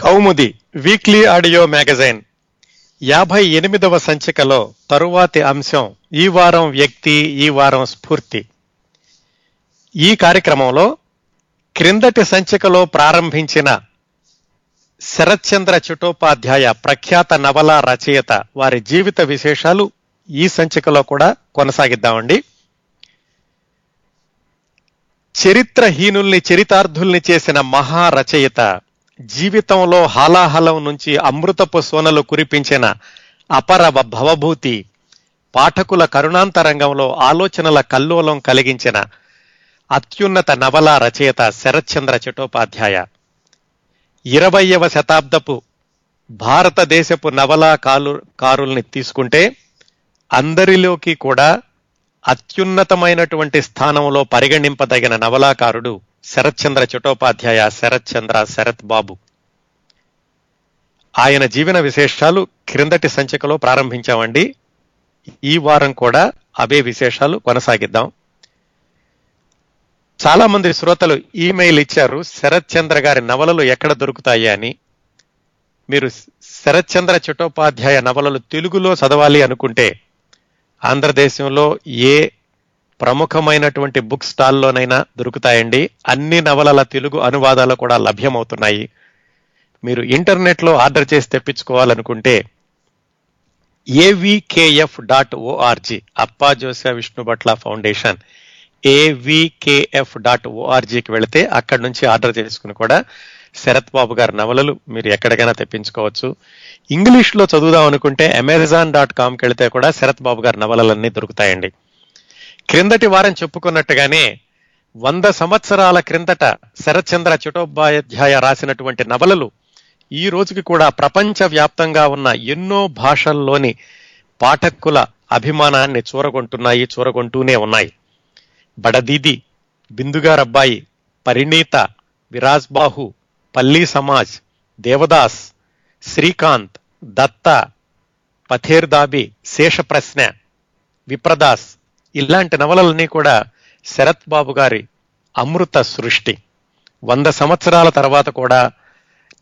కౌముది weekly audio magazine. యాభై ఎనిమిదవ సంచికలో తరువాతి అంశం ఈ వారం వ్యక్తి ఈ వారం స్ఫూర్తి. ఈ కార్యక్రమంలో క్రిందటి సంచికలో ప్రారంభించిన శరత్చంద్ర చటోపాధ్యాయ ప్రఖ్యాత నవల రచయిత వారి జీవిత విశేషాలు ఈ సంచికలో కూడా కొనసాగిద్దామండి. చరిత్రహీనుల్ని చరితార్థుల్ని చేసిన మహా రచయిత జీవితంలో హాలాహలం నుంచి అమృతపు సోనలు కురిపించిన అపర భవభూతి పాఠకుల కరుణాంతరంగంలో ఆలోచనల కల్లోలం కలిగించిన అత్యున్నత నవల రచయిత శరత్చంద్ర చటోపాధ్యాయ. ఇరవయవ శతాబ్దపు భారతదేశపు నవలా కాలు కారుల్ని తీసుకుంటే అందరిలోకి కూడా అత్యున్నతమైనటువంటి స్థానంలో పరిగణింపదగిన నవలాకారుడు శరత్చంద్ర చటోపాధ్యాయ శరత్చంద్ర శరత్ బాబు. ఆయన జీవన విశేషాలు క్రిందటి సంచికలో ప్రారంభించామండి. ఈ వారం కూడా అవే విశేషాలు కొనసాగిద్దాం. చాలా మంది శ్రోతలు ఈమెయిల్ ఇచ్చారు శరత్ చంద్ర గారి నవలలు ఎక్కడ దొరుకుతాయి అని. మీరు శరత్చంద్ర చటోపాధ్యాయ నవలలు తెలుగులో చదవాలి అనుకుంటే ఆంధ్రదేశంలో ఏ ప్రముఖమైనటువంటి బుక్ స్టాల్లోనైనా దొరుకుతాయండి. అన్ని నవలల తెలుగు అనువాదాలు కూడా లభ్యమవుతున్నాయి. మీరు ఇంటర్నెట్లో ఆర్డర్ చేసి తెప్పించుకోవాలనుకుంటే AVKF dot ORG Appajosyula Vishnubhotla Foundation AVKF dot ఓఆర్జీకి వెళితే అక్కడి నుంచి ఆర్డర్ చేసుకుని కూడా శరత్ బాబు గారి నవలలు మీరు ఎక్కడికైనా తెప్పించుకోవచ్చు. ఇంగ్లీష్లో చదువుదాం అనుకుంటే అమెజాన్ డాట్ కామ్కి వెళితే కూడా శరత్ బాబు గారి నవలలన్నీ దొరుకుతాయండి. క్రిందటి వారం చెప్పుకున్నట్టుగానే వంద సంవత్సరాల క్రిందట శరత్చంద్ర చటోపాధ్యాయ రాసినటువంటి నవలలు ఈ రోజుకి కూడా ప్రపంచ వ్యాప్తంగా ఉన్న ఎన్నో భాషల్లోని పాఠకుల అభిమానాన్ని చూరగొంటున్నాయి చూరగొంటూనే ఉన్నాయి. బడదీది బిందుగారబ్బాయి పరిణీత విరాజ్ బాహు పల్లీ సమాజ్ దేవదాస్ శ్రీకాంత్ దత్త పథేర్ దాబి శేష ప్రశ్న విప్రదాస్ ఇలాంటి నవలలన్నీ కూడా శరత్ బాబు గారి అమృత సృష్టి. వంద సంవత్సరాల తర్వాత కూడా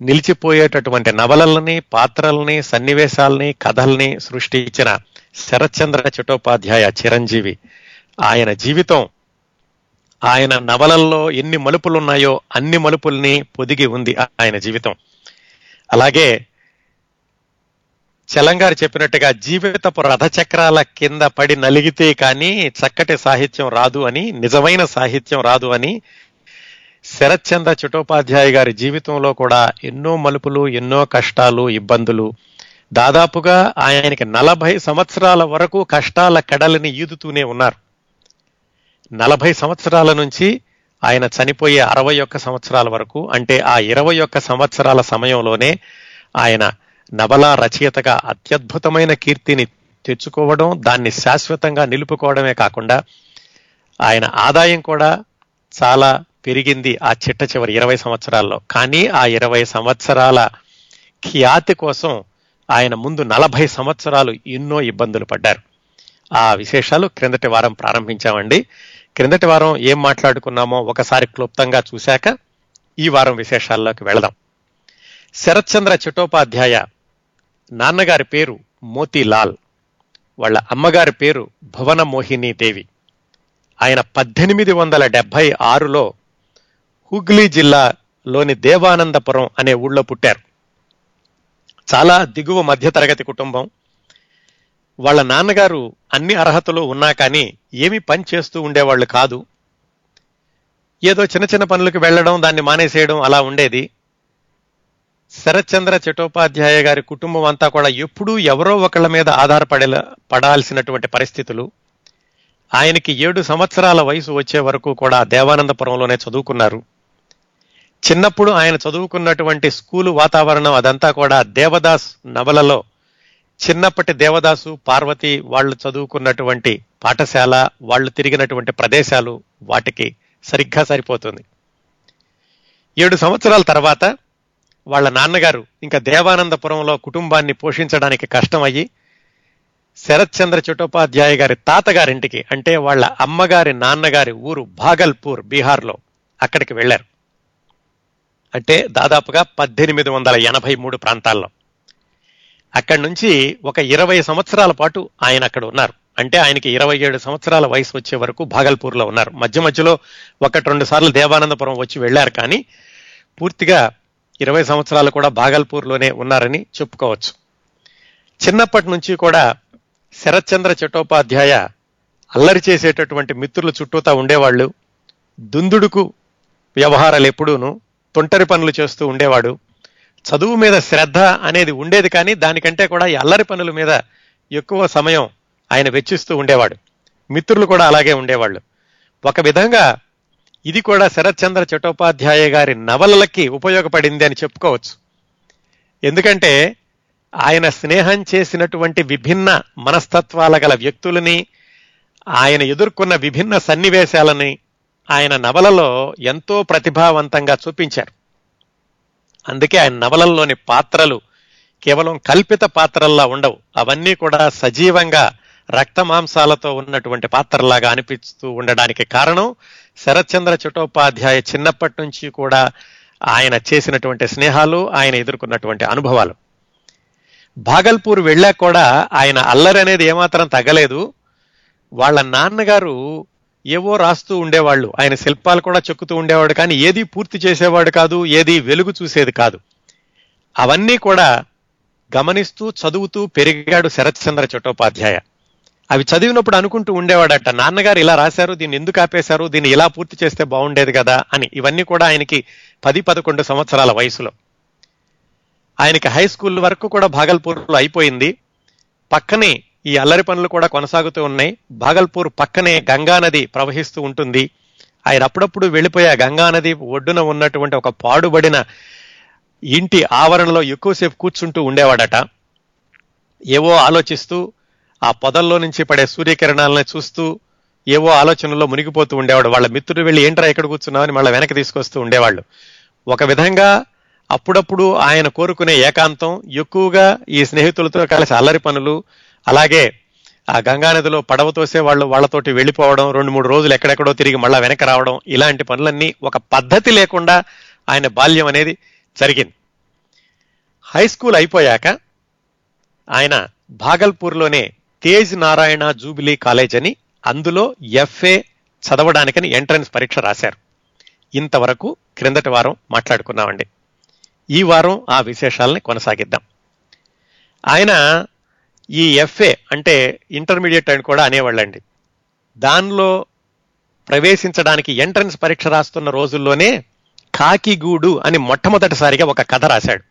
నిలిచిపోయేటటువంటి నవలల్ని పాత్రల్ని సన్నివేశాల్ని కథల్ని సృష్టించిన శరత్చంద్ర చటోపాధ్యాయ చిరంజీవి ఆయన జీవితం. ఆయన నవలల్లో ఎన్ని మలుపులున్నాయో అన్ని మలుపుల్ని పొదిగి ఉంది ఆయన జీవితం. అలాగే చలంగారు చెప్పినట్టుగా జీవితపు రథచక్రాల కింద పడి నలిగితే కానీ చక్కటి సాహిత్యం రాదు అని నిజమైన సాహిత్యం రాదు అని శరత్చంద్ర చటోపాధ్యాయ గారి జీవితంలో కూడా ఎన్నో మలుపులు ఎన్నో కష్టాలు ఇబ్బందులు. దాదాపుగా ఆయనకి నలభై సంవత్సరాల వరకు కష్టాల కడలిని ఈదుతూనే ఉన్నారు. నలభై సంవత్సరాల నుంచి ఆయన చనిపోయే అరవై ఒక్క సంవత్సరాల వరకు అంటే ఆ ఇరవై ఒక్క సంవత్సరాల సమయంలోనే ఆయన నవలా రచయితగా అత్యద్భుతమైన కీర్తిని తెచ్చుకోవడం దాన్ని శాశ్వతంగా నిలుపుకోవడమే కాకుండా ఆయన ఆదాయం కూడా చాలా పెరిగింది ఆ చిట్ట చివరి ఇరవై సంవత్సరాల్లో. కానీ ఆ ఇరవై సంవత్సరాల ఖ్యాతి కోసం ఆయన ముందు నలభై సంవత్సరాలు ఎన్నో ఇబ్బందులు పడ్డారు. ఆ విశేషాలు క్రిందటి వారం ప్రారంభించామండి. క్రిందటి వారం ఏం మాట్లాడుకున్నామో ఒకసారి క్లుప్తంగా చూశాక ఈ వారం విశేషాల్లోకి వెళదాం. శరత్చంద్ర చటోపాధ్యాయ నాన్నగారి పేరు మోతీలాల్. వాళ్ళ అమ్మగారి పేరు భువన మోహిని దేవి. ఆయన పద్దెనిమిది వందల డెబ్బై ఆరులో హుగ్లీ జిల్లాలోని దేవానందపురం అనే ఊళ్ళో పుట్టారు. చాలా దిగువ మధ్యతరగతి కుటుంబం. వాళ్ళ నాన్నగారు అన్ని అర్హతలు ఉన్నా కానీ ఏమి పని చేస్తూ ఉండేవాళ్ళు కాదు. ఏదో చిన్న చిన్న పనులకు వెళ్ళడం దాన్ని మానేసేయడం అలా ఉండేది. శరత్చంద్ర చటోపాధ్యాయ గారి కుటుంబం అంతా కూడా ఎప్పుడూ ఎవరో ఒకళ్ళ మీద ఆధారపడే పడాల్సినటువంటి పరిస్థితులు. ఆయనకి ఏడు సంవత్సరాల వయసు వచ్చే వరకు కూడా దేవానందపురంలోనే చదువుకున్నారు. చిన్నప్పుడు ఆయన చదువుకున్నటువంటి స్కూలు వాతావరణం అదంతా కూడా దేవదాస్ నవలలో చిన్నప్పటి దేవదాసు పార్వతి వాళ్ళు చదువుకున్నటువంటి పాఠశాల వాళ్ళు తిరిగినటువంటి ప్రదేశాలు వాటికి సరిగ్గా సరిపోతుంది. ఏడు సంవత్సరాల తర్వాత వాళ్ళ నాన్నగారు ఇంకా దేవానందపురంలో కుటుంబాన్ని పోషించడానికి కష్టమయ్యి శరత్చంద్ర చటోపాధ్యాయ గారి తాతగారింటికి అంటే వాళ్ళ అమ్మగారి నాన్నగారి ఊరు భాగల్పూర్ బీహార్లో అక్కడికి వెళ్ళారు. అంటే దాదాపుగా పద్దెనిమిది వందల ఎనభై మూడు ప్రాంతాల్లో. అక్కడి నుంచి ఒక ఇరవై సంవత్సరాల పాటు ఆయన అక్కడ ఉన్నారు. అంటే ఆయనకి ఇరవై ఏడు సంవత్సరాల వయసు వచ్చే వరకు భాగల్పూర్లో ఉన్నారు. మధ్య మధ్యలో ఒకటి రెండు సార్లు దేవానందపురం వచ్చి వెళ్ళారు కానీ పూర్తిగా ఇరవై సంవత్సరాలు కూడా భాగల్పూర్లోనే ఉన్నారని చెప్పుకోవచ్చు. చిన్నప్పటి నుంచి కూడా శరత్చంద్ర చట్టోపాధ్యాయ అల్లరి చేసేటటువంటి మిత్రులు చుట్టూతా ఉండేవాళ్ళు. దుందుడుకు వ్యవహారాలు ఎప్పుడూను తొంటరి పనులు చేస్తూ ఉండేవాడు. చదువు మీద శ్రద్ధ అనేది ఉండేది కానీ దానికంటే కూడా ఈ అల్లరి పనుల మీద ఎక్కువ సమయం ఆయన వెచ్చిస్తూ ఉండేవాడు. మిత్రులు కూడా అలాగే ఉండేవాళ్ళు. ఒక విధంగా ఇది కూడా శరత్చంద్ర చట్టోపాధ్యాయ గారి నవలలకి ఉపయోగపడింది అని చెప్పుకోవచ్చు. ఎందుకంటే ఆయన స్నేహం చేసినటువంటి విభిన్న మనస్తత్వాల గల వ్యక్తులని ఆయన ఎదుర్కొన్న విభిన్న సన్నివేశాలని ఆయన నవలలో ఎంతో ప్రతిభావంతంగా చూపించారు. అందుకే ఆయన నవలల్లోని పాత్రలు కేవలం కల్పిత పాత్రల్లా ఉండవు. అవన్నీ కూడా సజీవంగా రక్తమాంసాలతో ఉన్నటువంటి పాత్రలాగా అనిపిస్తూ ఉండడానికి కారణం శరత్చంద్ర చట్టోపాధ్యాయ చిన్నప్పటి నుంచి కూడా ఆయన చేసినటువంటి స్నేహాలు ఆయన ఎదుర్కొన్నటువంటి అనుభవాలు. భాగల్పూర్ వెళ్ళాక కూడా ఆయన అల్లరి అనేది ఏమాత్రం తగ్గలేదు. వాళ్ళ నాన్నగారు ఏవో రాస్తూ ఉండేవాళ్ళు. ఆయన శిల్పాలు కూడా చెక్కుతూ ఉండేవాడు. కానీ ఏది పూర్తి చేసేవాడు కాదు ఏది వెలుగు చూసేది కాదు. అవన్నీ కూడా గమనిస్తూ చదువుతూ పెరిగాడు శరత్చంద్ర చట్టోపాధ్యాయ. అవి చదివినప్పుడు అనుకుంటూ ఉండేవాడట నాన్నగారు ఇలా రాశారు దీన్ని ఎందుకు ఆపేశారు దీన్ని ఇలా పూర్తి చేస్తే బాగుండేది కదా అని. ఇవన్నీ కూడా ఆయనకి పది పదకొండు సంవత్సరాల వయసులో. ఆయనకి హై స్కూల్ వరకు కూడా భాగల్పూర్లో అయిపోయింది. పక్కనే ఈ అల్లరి పనులు కూడా కొనసాగుతూ ఉన్నాయి. భాగల్పూర్ పక్కనే గంగా నది ప్రవహిస్తూ ఉంటుంది. ఆయన అప్పుడప్పుడు వెళ్ళిపోయే గంగా నది ఒడ్డున ఉన్నటువంటి ఒక పాడుబడిన ఇంటి ఆవరణలో ఎక్కువసేపు కూర్చుంటూ ఉండేవాడట. ఏవో ఆలోచిస్తూ ఆ పొదల్లో నుంచి పడే సూర్యకిరణాలని చూస్తూ ఏవో ఆలోచనలో మునిగిపోతూ ఉండేవాడు. వాళ్ళ మిత్రుడు వెళ్ళి ఏంట్రా ఎక్కడ కూర్చున్నావని మళ్ళీ వెనక్కి తీసుకొస్తూ ఉండేవాళ్ళు. ఒక విధంగా అప్పుడప్పుడు ఆయన కోరుకునే ఏకాంతం ఎక్కువగా ఈ స్నేహితులతో కలిసి అల్లరి పనులు అలాగే ఆ గంగానదిలో పడవ తోసే వాళ్ళు వాళ్ళతోటి వెళ్ళిపోవడం రెండు మూడు రోజులు ఎక్కడెక్కడో తిరిగి మళ్ళా వెనక రావడం ఇలాంటి పనులన్నీ ఒక పద్ధతి లేకుండా ఆయన బాల్యం అనేది జరిగింది. హై స్కూల్ అయిపోయాక ఆయన భాగల్పూర్లోనే తేజ్ నారాయణ జూబిలీ కాలేజ్ అని అందులో ఎఫ్ఏ చదవడానికని ఎంట్రన్స్ పరీక్ష రాశారు. ఇంతవరకు క్రిందటి వారం మాట్లాడుకున్నామండి. ఈ వారం ఆ విశేషాలని కొనసాగిద్దాం. ఆయన ఈ ఎఫ్ఏ అంటే ఇంటర్మీడియట్ అని కూడా అనేవాళ్ళండి. దానిలో ప్రవేశించడానికి ఎంట్రన్స్ పరీక్ష రాస్తున్న రోజుల్లోనే కాకిగూడు అని మొట్టమొదటిసారిగా ఒక కథ రాశాడు.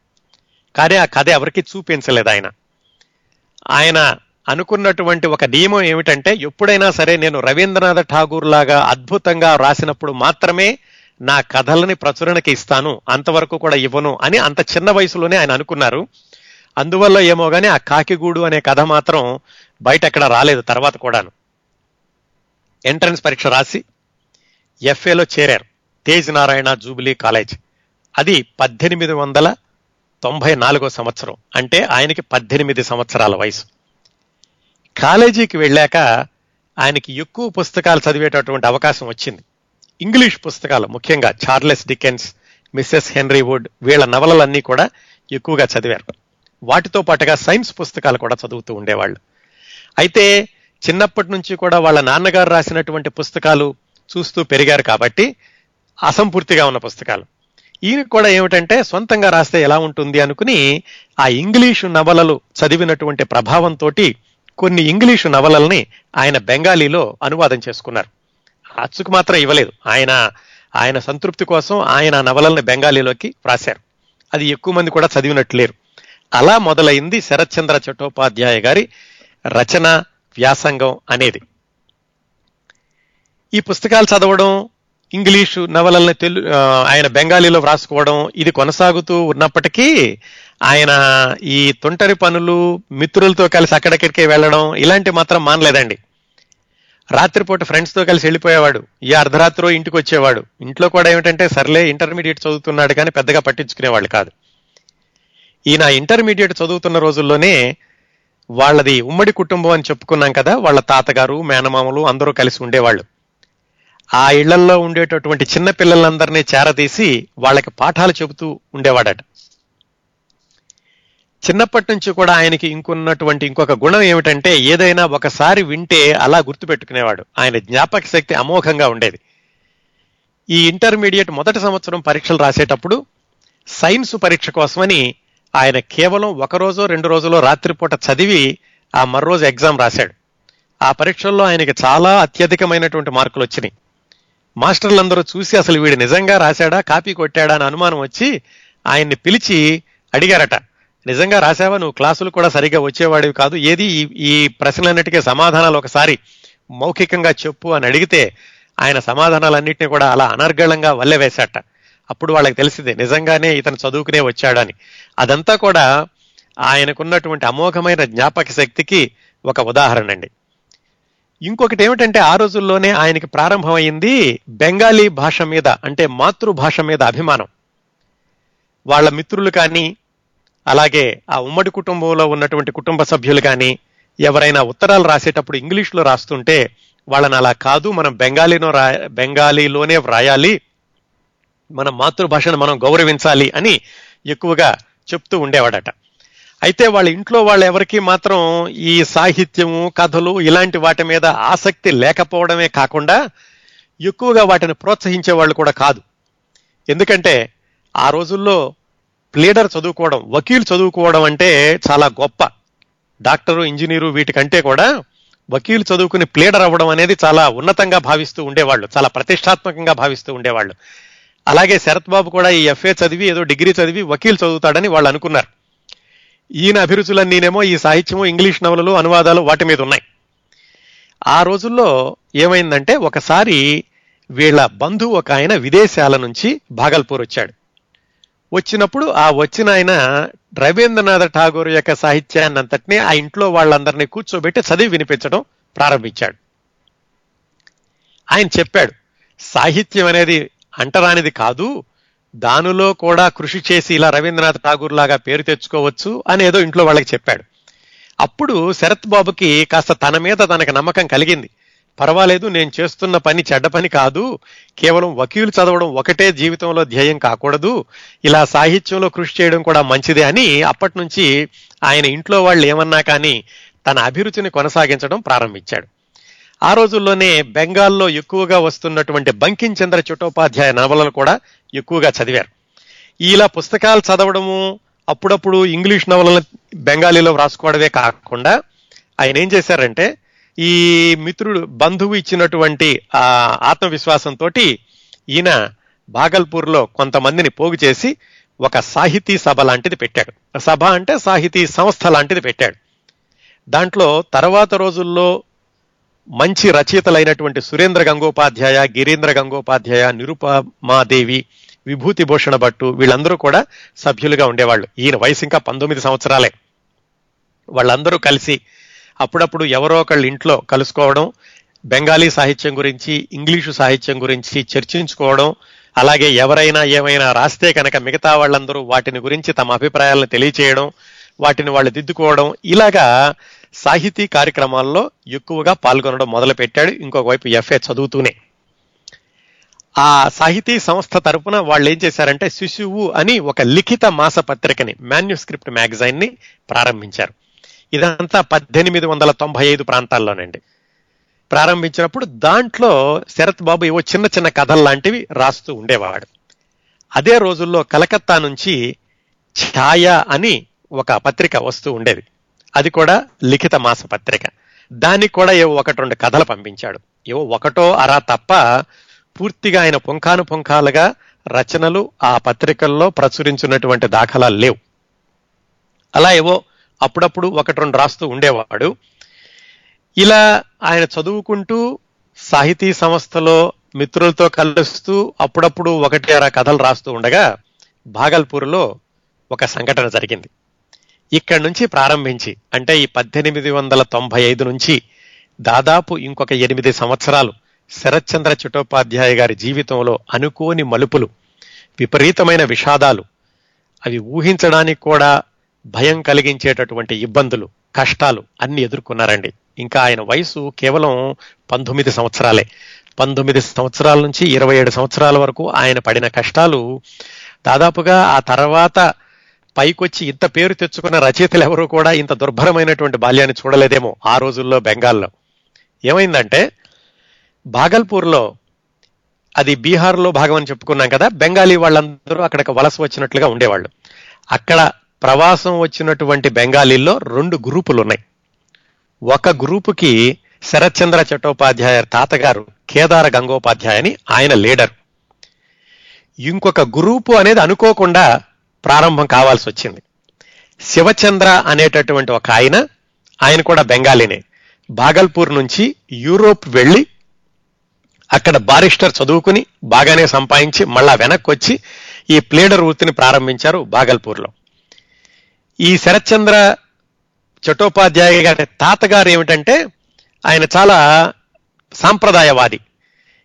కానీ ఆ కథ ఎవరికి చూపించలేదు ఆయన. ఆయన అనుకున్నటువంటి ఒక నియమం ఏమిటంటే ఎప్పుడైనా సరే నేను రవీంద్రనాథ్ ఠాగూర్ లాగా అద్భుతంగా రాసినప్పుడు మాత్రమే నా కథలని ప్రచురణకి ఇస్తాను అంతవరకు కూడా ఇవ్వను అని అంత చిన్న వయసులోనే ఆయన అనుకున్నారు. అందువల్ల ఏమో కానీ ఆ కాకిగూడు అనే కథ మాత్రం బయట ఎక్కడ రాలేదు తర్వాత కూడాను. ఎంట్రన్స్ పరీక్ష రాసి ఎఫ్ఏలో చేరారు తేజ్ నారాయణ జూబిలీ కాలేజ్. అది పద్దెనిమిది వందల తొంభై నాలుగో సంవత్సరం అంటే ఆయనకి పద్దెనిమిది సంవత్సరాల వయసు. కాలేజీకి వెళ్ళాక ఆయనకి ఎక్కువ పుస్తకాలు చదివేటటువంటి అవకాశం వచ్చింది. ఇంగ్లీష్ పుస్తకాలు ముఖ్యంగా Charles Dickens Mrs Henry Wood వీళ్ళ నవలలన్నీ కూడా ఎక్కువగా చదివారు. వాటితో పాటుగా సైన్స్ పుస్తకాలు కూడా చదువుతూ ఉండేవాళ్ళు. అయితే చిన్నప్పటి నుంచి కూడా వాళ్ళ నాన్నగారు రాసినటువంటి పుస్తకాలు చూస్తూ పెరిగారు కాబట్టి అసంపూర్తిగా ఉన్న పుస్తకాలు. ఈయన కూడా ఏమిటంటే సొంతంగా రాస్తే ఎలా ఉంటుంది అనుకుని ఆ ఇంగ్లీషు నవలలు చదివినటువంటి ప్రభావంతో కొన్ని ఇంగ్లీషు నవలల్ని ఆయన బెంగాలీలో అనువాదం చేసుకున్నారు. అచ్చుకు మాత్రం ఇవ్వలేదు. ఆయన ఆయన సంతృప్తి కోసం ఆయన నవలల్ని బెంగాలీలోకి రాశారు. అది ఎక్కువ మంది కూడా చదివినట్లు లేరు. అలా మొదలైంది శరత్చంద్ర చట్టోపాధ్యాయ గారి రచన వ్యాసంగం అనేది. ఈ పుస్తకాలు చదవడం ఇంగ్లీషు నవలల్ని తెలు ఆయన బెంగాలీలో వ్రాసుకోవడం ఇది కొనసాగుతూ ఉన్నప్పటికీ ఆయన ఈ తొంటరి పనులు మిత్రులతో కలిసి అక్కడక్కడికే వెళ్ళడం ఇలాంటి మాత్రం మానలేదండి. రాత్రిపూట ఫ్రెండ్స్తో కలిసి వెళ్ళిపోయేవాడు. ఈ అర్ధరాత్రో ఇంటికి వచ్చేవాడు. ఇంట్లో కూడా ఏమిటంటే సర్లే ఇంటర్మీడియట్ చదువుతున్నాడు కానీ పెద్దగా పట్టించుకునేవాళ్ళు కాదు. ఈయన ఇంటర్మీడియట్ చదువుతున్న రోజుల్లోనే వాళ్ళది ఉమ్మడి కుటుంబం అని చెప్పుకున్నాం కదా వాళ్ళ తాతగారు మేనమామలు అందరూ కలిసి ఉండేవాళ్ళు. ఆ ఇళ్ళల్లో ఉండేటటువంటి చిన్న పిల్లలందరినీ చేరదీసి వాళ్ళకి పాఠాలు చెబుతూ ఉండేవాడట. చిన్నప్పటి నుంచి కూడా ఆయనకి ఇంకున్నటువంటి ఇంకొక గుణం ఏమిటంటే ఏదైనా ఒకసారి వింటే అలా గుర్తుపెట్టుకునేవాడు. ఆయన జ్ఞాపక శక్తి అమోఘంగా ఉండేది. ఈ ఇంటర్మీడియట్ మొదటి సంవత్సరం పరీక్షలు రాసేటప్పుడు సైన్స్ పరీక్ష కోసమని ఆయన కేవలం ఒక రోజో రెండు రోజులో రాత్రిపూట చదివి ఆ మర్రోజు ఎగ్జామ్ రాశాడు. ఆ పరీక్షల్లో ఆయనకి చాలా అత్యధికమైనటువంటి మార్కులు వచ్చినాయి. మాస్టర్లందరూ చూసి అసలు వీడు నిజంగా రాశాడా కాపీ కొట్టాడా అని అనుమానం వచ్చి ఆయన్ని పిలిచి అడిగారట. నిజంగా రాసావా నువ్వు క్లాసులు కూడా సరిగ్గా వచ్చేవాడివి కాదు. ఏది ఈ ఈ ప్రశ్నలన్నిటికీ సమాధానాలు ఒకసారి మౌఖికంగా చెప్పు అని అడిగితే ఆయన సమాధానాలన్నింటినీ కూడా అలా అనర్గళంగా వల్లె వేశాట. అప్పుడు వాళ్ళకి తెలిసింది నిజంగానే ఇతను చదువుకునే వచ్చాడని. అదంతా కూడా ఆయనకున్నటువంటి అమోఘమైన జ్ఞాపక శక్తికి ఒక ఉదాహరణ అండి. ఇంకొకటి ఏమిటంటే ఆ రోజుల్లోనే ఆయనకి ప్రారంభమైంది బెంగాలీ భాష మీద అంటే మాతృభాష మీద అభిమానం. వాళ్ళ మిత్రులు కానీ అలాగే ఆ ఉమ్మడి కుటుంబంలో ఉన్నటువంటి కుటుంబ సభ్యులు కానీ ఎవరైనా ఉత్తరాలు రాసేటప్పుడు ఇంగ్లీష్లో రాస్తుంటే వాళ్ళని అలా కాదు మనం బెంగాలీలో రా బెంగాలీలోనే వ్రాయాలి మన మాతృభాషను మనం గౌరవించాలి అని ఎక్కువగా చెప్తూ ఉండేవాడట. అయితే వాళ్ళ ఇంట్లో వాళ్ళు ఎవరికి మాత్రం ఈ సాహిత్యము కథలు ఇలాంటి వాటి మీద ఆసక్తి లేకపోవడమే కాకుండా ఎక్కువగా వాటిని ప్రోత్సహించే వాళ్ళు కూడా కాదు. ఎందుకంటే ఆ రోజుల్లో ప్లేడర్ చదువుకోవడం వకీల్ చదువుకోవడం అంటే చాలా గొప్ప. డాక్టరు ఇంజనీరు వీటికంటే కూడా వకీలు చదువుకుని ప్లేడర్ అవ్వడం అనేది చాలా ఉన్నతంగా భావిస్తూ ఉండేవాళ్ళు చాలా ప్రతిష్టాత్మకంగా భావిస్తూ ఉండేవాళ్ళు. అలాగే శరత్ బాబు కూడా ఈ ఎఫ్ఏ చదివి ఏదో డిగ్రీ చదివి వకీల్ చదువుతాడని వాళ్ళు అనుకున్నారు. ఈయన అభిరుచులన్నీనేమో ఈ సాహిత్యము ఇంగ్లీష్ నవలలు అనువాదాలు వాటి మీద ఉన్నాయి. ఆ రోజుల్లో ఏమైందంటే ఒకసారి వీళ్ళ బంధువు ఒక ఆయన విదేశాల నుంచి భాగల్పూర్ వచ్చాడు వచ్చినప్పుడు ఆ వచ్చిన ఆయన రవీంద్రనాథ్ ఠాగూర్ యొక్క సాహిత్యాన్ని అంతటినీ ఆ ఇంట్లో వాళ్ళందరినీ కూర్చోబెట్టి చదివి వినిపించడం ప్రారంభించాడు. ఆయన చెప్పాడు సాహిత్యం అనేది అంటరానిది కాదు దానిలో కూడా కృషి చేసి ఇలా రవీంద్రనాథ్ ఠాగూర్ లాగా పేరు తెచ్చుకోవచ్చు అని ఏదో ఇంట్లో వాళ్ళకి చెప్పాడు. అప్పుడు శరత్ బాబుకి కాస్త తన మీద తనకు నమ్మకం కలిగింది. పర్వాలేదు నేను చేస్తున్న పని చెడ్డ పని కాదు. కేవలం వకీలు చదవడం ఒకటే జీవితంలో ధ్యేయం కాకూడదు. ఇలా సాహిత్యంలో కృషి చేయడం కూడా మంచిదే అని అప్పటి నుంచి ఆయన ఇంట్లో వాళ్ళు ఏమన్నా కానీ తన అభిరుచిని కొనసాగించడం ప్రారంభించాడు. ఆ రోజుల్లోనే బెంగాల్లో ఎక్కువగా వస్తున్నటువంటి బంకించంద్ర చట్టోపాధ్యాయ నవలలు కూడా ఎక్కువగా చదివారు. ఇలా పుస్తకాలు చదవడము అప్పుడప్పుడు ఇంగ్లీష్ నవలను బెంగాలీలో వ్రాసుకోవడమే కాకుండా ఆయన ఏం చేశారంటే ఈ మిత్రుడు బంధువు ఇచ్చినటువంటి ఆ ఆత్మవిశ్వాసంతో ఈయన భాగల్పూర్లో కొంతమందిని పోగు చేసి ఒక సాహితీ సభ లాంటిది పెట్టాడు. సభ అంటే సాహితీ సంస్థ లాంటిది పెట్టాడు. దాంట్లో తర్వాత రోజుల్లో మంచి రచయితలైనటువంటి సురేంద్ర గంగోపాధ్యాయ గిరీంద్ర గంగోపాధ్యాయ నిరుపమాదేవి విభూతి భూషణ భట్టు వీళ్ళందరూ కూడా సభ్యులుగా ఉండేవాళ్ళు. ఈయన వయసు ఇంకా పంతొమ్మిది సంవత్సరాలే. వాళ్ళందరూ కలిసి అప్పుడప్పుడు ఎవరో ఒకళ్ళు ఇంట్లో కలుసుకోవడం బెంగాలీ సాహిత్యం గురించి ఇంగ్లీషు సాహిత్యం గురించి చర్చించుకోవడం అలాగే ఎవరైనా ఏమైనా రాస్తే కనుక మిగతా వాళ్ళందరూ వాటిని గురించి తమ అభిప్రాయాలను తెలియచేయడం వాటిని వాళ్ళు దిద్దుకోవడం ఇలాగా సాహితీ కార్యక్రమాల్లో ఎక్కువగా పాల్గొనడం మొదలుపెట్టాడు ఇంకొక వైపు ఎఫ్ఏ చదువుతూనే. ఆ సాహితీ సంస్థ తరపున వాళ్ళు ఏం చేశారంటే శిశువు అని ఒక లిఖిత మాసపత్రికని మాన్యుస్క్రిప్ట్ మ్యాగజైన్ని ప్రారంభించారు. ఇదంతా పద్దెనిమిది వందల తొంభై ఐదు ప్రాంతాల్లోనండి. ప్రారంభించినప్పుడు దాంట్లో శరత్ బాబు ఏవో చిన్న చిన్న కథలు లాంటివి రాస్తూ ఉండేవాడు. అదే రోజుల్లో కలకత్తా నుంచి ఛాయ అని ఒక పత్రిక వస్తూ ఉండేది. అది కూడా లిఖిత మాస పత్రిక. దానికి కూడా ఏవో ఒకటి రెండు కథలు పంపించాడు. ఏవో ఒకటో అరా తప్ప పూర్తిగా ఆయన పుంఖాను పుంఖాలుగా రచనలు ఆ పత్రికల్లో ప్రచురించినటువంటి దాఖలాలు లేవు. అలా ఏవో అప్పుడప్పుడు ఒకటి రెండు రాస్తూ ఉండేవాడు. ఇలా ఆయన చదువుకుంటూ సాహితీ సంస్థలో మిత్రులతో కలుస్తూ అప్పుడప్పుడు ఒకటి అర కథలు రాస్తూ ఉండగా భాగల్పూర్లో ఒక సంఘటన జరిగింది. ఇక్కడి నుంచి ప్రారంభించి అంటే ఈ పద్దెనిమిది వందల తొంభై ఐదు నుంచి దాదాపు ఇంకొక ఎనిమిది సంవత్సరాలు శరత్చంద్ర చిటోపాధ్యాయ గారి జీవితంలో అనుకోని మలుపులు విపరీతమైన విషాదాలు అవి ఊహించడానికి కూడా భయం కలిగించేటటువంటి ఇబ్బందులు కష్టాలు అన్ని ఎదుర్కొన్నారండి. ఇంకా ఆయన వయసు కేవలం పంతొమ్మిది సంవత్సరాలే. పంతొమ్మిది సంవత్సరాల నుంచి ఇరవై ఏడు సంవత్సరాల వరకు ఆయన పడిన కష్టాలు దాదాపుగా ఆ తర్వాత పైకొచ్చి ఇంత పేరు తెచ్చుకున్న రచయితలు ఎవరూ కూడా ఇంత దుర్భరమైనటువంటి బాల్యాన్ని చూడలేదేమో ఆ రోజుల్లో బెంగాల్లో. ఏమైందంటే భాగల్పూర్లో అది బీహార్లో భాగం అని చెప్పుకున్నాం కదా బెంగాలీ వాళ్ళందరూ అక్కడికి వలస వచ్చినట్లుగా ఉండేవాళ్ళు. అక్కడ ప్రవాసం వచ్చినటువంటి బెంగాలీల్లో రెండు గ్రూపులు ఉన్నాయి ఒక గ్రూపుకి శరత్చంద్ర చట్టోపాధ్యాయ తాతగారు కేదార గంగోపాధ్యాయ అని ఆయన లీడర్. ఇంకొక గ్రూపు అనేది అనుకోకుండా ప్రారంభం కావాల్సి వచ్చింది. శివచంద్ర అనేటటువంటి ఒక ఆయన ఆయన కూడా బెంగాలీనే. భాగల్పూర్ నుంచి యూరోప్ వెళ్ళి అక్కడ బారిస్టర్ చదువుకుని బాగానే సంపాదించి మళ్ళా వెనక్కి వచ్చి ఈ ప్లేడర్ వృత్తిని ప్రారంభించారు భాగల్పూర్లో. ఈ శరత్చంద్ర చట్టోపాధ్యాయ గారి తాతగారు ఏమిటంటే ఆయన చాలా సాంప్రదాయవాది.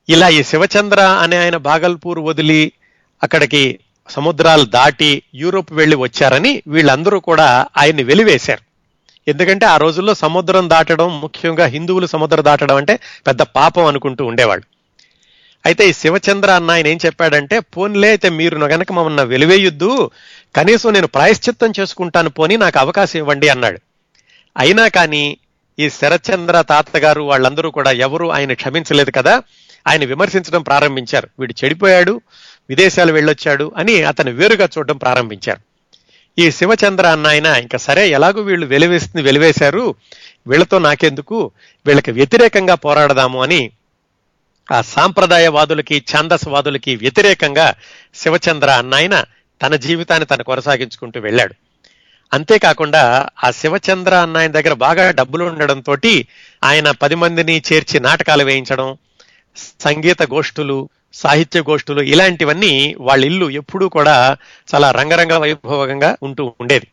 ఇలా ఈ శివచంద్ర అనే ఆయన భాగల్పూర్ వదిలి అక్కడికి సముద్రాలు దాటి యూరోప్ వెళ్ళి వచ్చారని వీళ్ళందరూ కూడా ఆయన్ని వెలివేశారు. ఎందుకంటే ఆ రోజుల్లో సముద్రం దాటడం ముఖ్యంగా హిందువులు సముద్రం దాటడం అంటే పెద్ద పాపం అనుకుంటూ ఉండేవాళ్ళు. అయితే ఈ శివచంద్ర అన్న ఆయన ఏం చెప్పాడంటే పోన్లే అయితే మీరు గనక మమ్మల్ని వెలివేయొద్దు కనీసం నేను ప్రాయశ్చిత్తం చేసుకుంటాను పోని నాకు అవకాశం ఇవ్వండి అన్నాడు. అయినా కానీ ఈ శరత్చంద్ర తాతగారు వాళ్ళందరూ కూడా ఎవరు ఆయన క్షమించలేదు కదా ఆయన విమర్శించడం ప్రారంభించారు. వీడు చెడిపోయాడు విదేశాలు వెళ్ళొచ్చాడు అని అతను వేరుగా చూడడం ప్రారంభించారు. ఈ శివచంద్ర అన్న ఆయన ఇంకా సరే ఎలాగో వీళ్ళు వెలివేస్తుంది వెలివేశారు వీళ్ళతో నాకెందుకు వీళ్ళకి వ్యతిరేకంగా పోరాడదాము అని ఆ సాంప్రదాయవాదులకి ఛాందస్వాదులకి వ్యతిరేకంగా శివచంద్ర అన్న ఆయన తన జీవితాన్ని తను కొనసాగించుకుంటూ వెళ్ళాడు. అంతేకాకుండా ఆ శివచంద్ర అన్న ఆయన దగ్గర బాగా డబ్బులు ఉండడంతో ఆయన పది మందిని చేర్చి నాటకాలు వేయించడం సంగీత గోష్ఠులు సాహిత్య గోష్ఠులు ఇలాంటివన్నీ వాళ్ళ ఇల్లు ఎప్పుడూ కూడా చాలా రంగరంగ వైభవంగా ఉంటూ ఉండేది.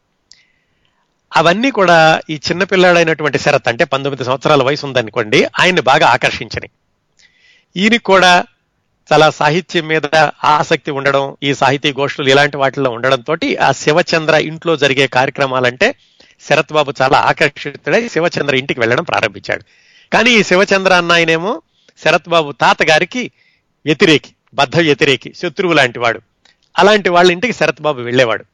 అవన్నీ కూడా ఈ చిన్నపిల్లాడైనటువంటి శరత్ అంటే పంతొమ్మిది సంవత్సరాల వయసు ఉందనుకోండి ఆయన్ని బాగా ఆకర్షించని ఈయనకి కూడా చాలా సాహిత్యం మీద ఆసక్తి ఉండడం ఈ సాహితీ గోష్ఠులు ఇలాంటి వాటిల్లో ఉండడంతో ఆ శివచంద్ర ఇంట్లో జరిగే కార్యక్రమాలంటే శరత్ బాబు చాలా ఆకర్షితుడై శివచంద్ర ఇంటికి వెళ్ళడం ప్రారంభించాడు. కానీ ఈ శివచంద్ర అన్నాయనేమో శరత్ బాబు తాతగారికి వ్యతిరేకి బద్ధ వ్యతిరేకి శత్రువు లాంటి వాడు. అలాంటి వాళ్ళ ఇంటికి శరత్ బాబు వెళ్ళేవాడు.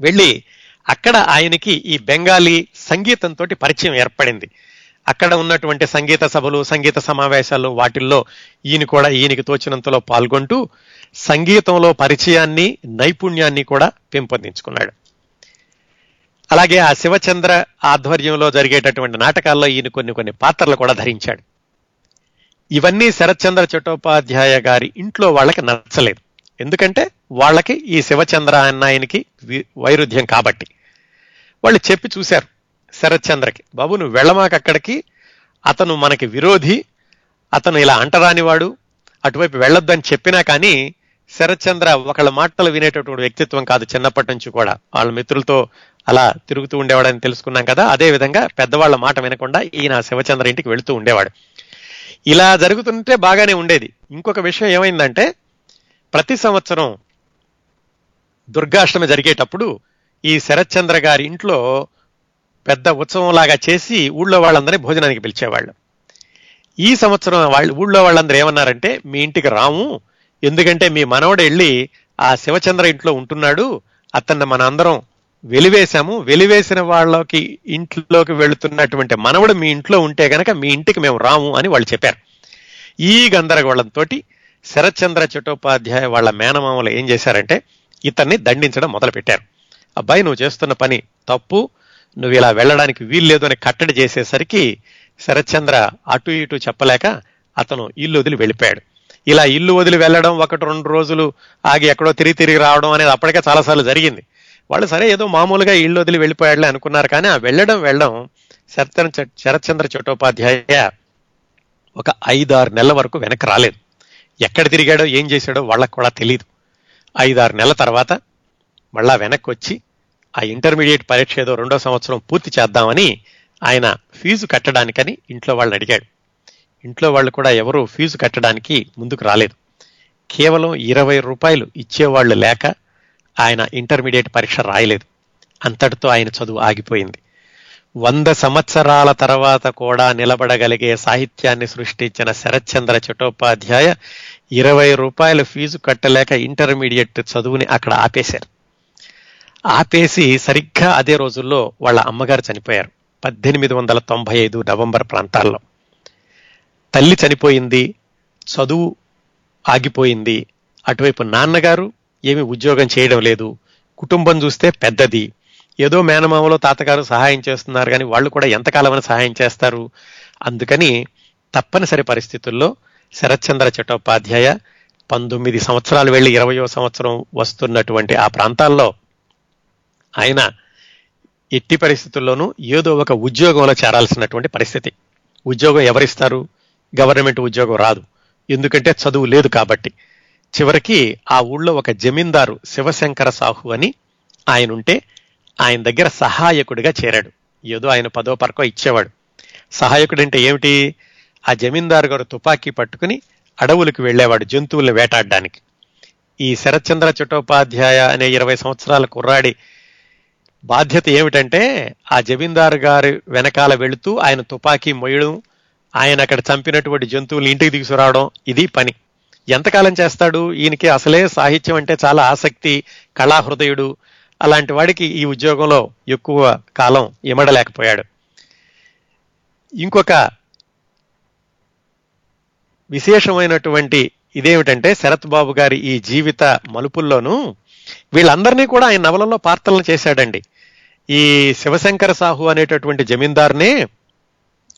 వెళ్ళి అక్కడ ఆయనకి ఈ బెంగాలీ సంగీతంతో పరిచయం ఏర్పడింది. అక్కడ ఉన్నటువంటి సంగీత సభలు సంగీత సమావేశాలు వాటిల్లో ఈయన కూడా ఈయనకి తోచినంతలో పాల్గొంటూ సంగీతంలో పరిచయాన్ని నైపుణ్యాన్ని కూడా పెంపొందించుకున్నాడు. అలాగే ఆ శివచంద్ర ఆధ్వర్యంలో జరిగేటటువంటి నాటకాల్లో ఈయన కొన్ని కొన్ని పాత్రలు కూడా ధరించాడు. ఇవన్నీ శరత్చంద్ర చట్టోపాధ్యాయ గారి ఇంట్లో వాళ్ళకి నచ్చలేదు. ఎందుకంటే వాళ్ళకి ఈ శివచంద్ర అన్న ఆయనకి వైరుధ్యం కాబట్టి. వాళ్ళు చెప్పి చూశారు. శరత్చంద్రకి. బాబు నువ్వు వెళ్ళమాక అక్కడికి అతను మనకి విరోధి అతను ఇలా అంటరానివాడు అటువైపు వెళ్ళొద్దని చెప్పినా కానీ శరత్చంద్ర ఒకళ్ళ మాటలు వినేటటువంటి వ్యక్తిత్వం కాదు చిన్నప్పటి నుంచి కూడా. వాళ్ళ మిత్రులతో అలా తిరుగుతూ ఉండేవాడని తెలుసుకున్నాం కదా. అదే విధంగా పెద్దవాళ్ళ మాట వినకుండా ఈయన శివచంద్ర ఇంటికి వెళుతూ ఉండేవాడు. ఇలా జరుగుతుంటే బాగానే ఉండేది. ఇంకొక విషయం ఏమైందంటే ప్రతి సంవత్సరం దుర్గాష్టమి జరిగేటప్పుడు ఈ శరత్చంద్ర గారి ఇంట్లో పెద్ద ఉత్సవం లాగా చేసి ఊళ్ళో వాళ్ళందరినీ భోజనానికి పిలిచేవాళ్ళు. ఈ సంవత్సరం వాళ్ళు ఊళ్ళో వాళ్ళందరూ ఏమన్నారంటే మీ ఇంటికి రాము. ఎందుకంటే మీ మనవడు వెళ్ళి ఆ శివచంద్ర ఇంట్లో ఉంటున్నాడు. అతన్ని మన అందరం వెలివేశాము. వెలివేసిన వాళ్ళకి ఇంట్లోకి వెళుతున్నటువంటి మనవడు మీ ఇంట్లో ఉంటే గనక మీ ఇంటికి మేము రాము అని వాళ్ళు చెప్పారు. ఈ గందరగోళంతో శరత్చంద్ర చట్టోపాధ్యాయ వాళ్ళ మేనమామలు ఏం చేశారంటే ఇతన్ని దండించడం మొదలుపెట్టారు. అబ్బాయి నువ్వు చేస్తున్న పని తప్పు. నువ్వు ఇలా వెళ్ళడానికి వీల్లేదు అని కట్టడి చేసేసరికి శరత్చంద్ర అటు ఇటు చెప్పలేక అతను ఇల్లు వదిలి వెళ్ళిపోయాడు. ఇలా ఇల్లు వదిలి వెళ్ళడం ఒకటి రెండు రోజులు ఆగి ఎక్కడో తిరిగి తిరిగి రావడం అనేది అప్పటికే చాలాసార్లు జరిగింది. వాళ్ళు సరే ఏదో మామూలుగా ఇల్లు వదిలి వెళ్ళిపోయాడులే అనుకున్నారు కానీ ఆ వెళ్ళడం వెళ్ళడం శరత్ శరత్చంద్ర చట్టోపాధ్యాయ ఒక ఐదారు నెలల వరకు వెనక్కి రాలేదు. ఎక్కడ తిరిగాడో ఏం చేశాడో వాళ్ళకు కూడా తెలియదు ఐదారు నెలల తర్వాత మళ్ళా వెనక్కి వచ్చి ఆ ఇంటర్మీడియట్ పరీక్ష ఏదో రెండో సంవత్సరం పూర్తి చేద్దామని ఆయన ఫీజు కట్టడానికని ఇంట్లో వాళ్ళని అడిగాడు. ఇంట్లో వాళ్ళు కూడా ఎవరు ఫీజు కట్టడానికి ముందుకు రాలేదు. కేవలం ఇరవై రూపాయలు ఇచ్చేవాళ్ళు లేక ఆయన ఇంటర్మీడియట్ పరీక్ష రాయలేదు. అంతటితో ఆయన చదువు ఆగిపోయింది. వంద సంవత్సరాల తర్వాత కూడా నిలబడగలిగే సాహిత్యాన్ని సృష్టించిన శరత్చంద్ర చట్టోపాధ్యాయ ఇరవై రూపాయల ఫీజు కట్టలేక ఇంటర్మీడియట్ చదువుని అక్కడ ఆపేశారు. ఆపేసి సరిగ్గా అదే రోజుల్లో వాళ్ళ అమ్మగారు చనిపోయారు. పద్దెనిమిది వందల తొంభై ఐదు నవంబర్ ప్రాంతాల్లో. తల్లి చనిపోయింది చదువు ఆగిపోయింది. అటువైపు నాన్నగారు ఏమి ఉద్యోగం చేయడం లేదు. కుటుంబం చూస్తే పెద్దది. ఏదో మేనమామలో తాతగారు సహాయం చేస్తున్నారు కానీ వాళ్ళు కూడా ఎంతకాలమని సహాయం చేస్తారు. అందుకని తప్పనిసరి పరిస్థితుల్లో శరత్చంద్ర చట్టోపాధ్యాయ పంతొమ్మిది సంవత్సరాలు వెళ్ళి ఇరవయో సంవత్సరం వస్తున్నటువంటి ఆ ప్రాంతాల్లో ఆయన ఎట్టి పరిస్థితుల్లోనూ ఏదో ఒక ఉద్యోగంలో చేరాల్సినటువంటి పరిస్థితి. ఉద్యోగం ఎవరిస్తారు? గవర్నమెంట్ ఉద్యోగం రాదు. ఎందుకంటే చదువు లేదు కాబట్టి. చివరికి ఆ ఊళ్ళో ఒక జమీందారు శివశంకర సాహు అని ఆయన ఉంటే ఆయన దగ్గర సహాయకుడిగా చేరాడు. ఏదో ఆయన పదో పరకో ఇచ్చేవాడు. సహాయకుడు అంటే ఏమిటి? ఆ జమీందారు గారు తుపాకీ పట్టుకుని అడవులకు వెళ్ళేవాడు జంతువులు వేటాడడానికి. ఈ శరత్చంద్ర చట్టోపాధ్యాయ అనే ఇరవై సంవత్సరాల కుర్రాడి బాధ్యత ఏమిటంటే ఆ జమీందారు గారి వెనకాల వెళుతూ ఆయన తుపాకీ మొయ్యడం ఆయన అక్కడ చంపినటువంటి జంతువులు ఇంటికి తీసుకురావడం ఇది పని. ఎంతకాలం చేస్తాడు? ఈయనకి అసలే సాహిత్యం అంటే చాలా ఆసక్తి కళాహృదయుడు. అలాంటి వాడికి ఈ ఉద్యోగంలో ఎక్కువ కాలం ఇమడలేకపోయాడు. ఇంకొక విశేషమైనటువంటి ఇదేమిటంటే శరత్ బాబు గారి ఈ జీవిత మలుపుల్లోనూ వీళ్ళందరినీ కూడా ఆయన నవలలో పాత్రలను చేశాడండి. ఈ శివశంకర సాహు అనేటటువంటి జమీందార్నే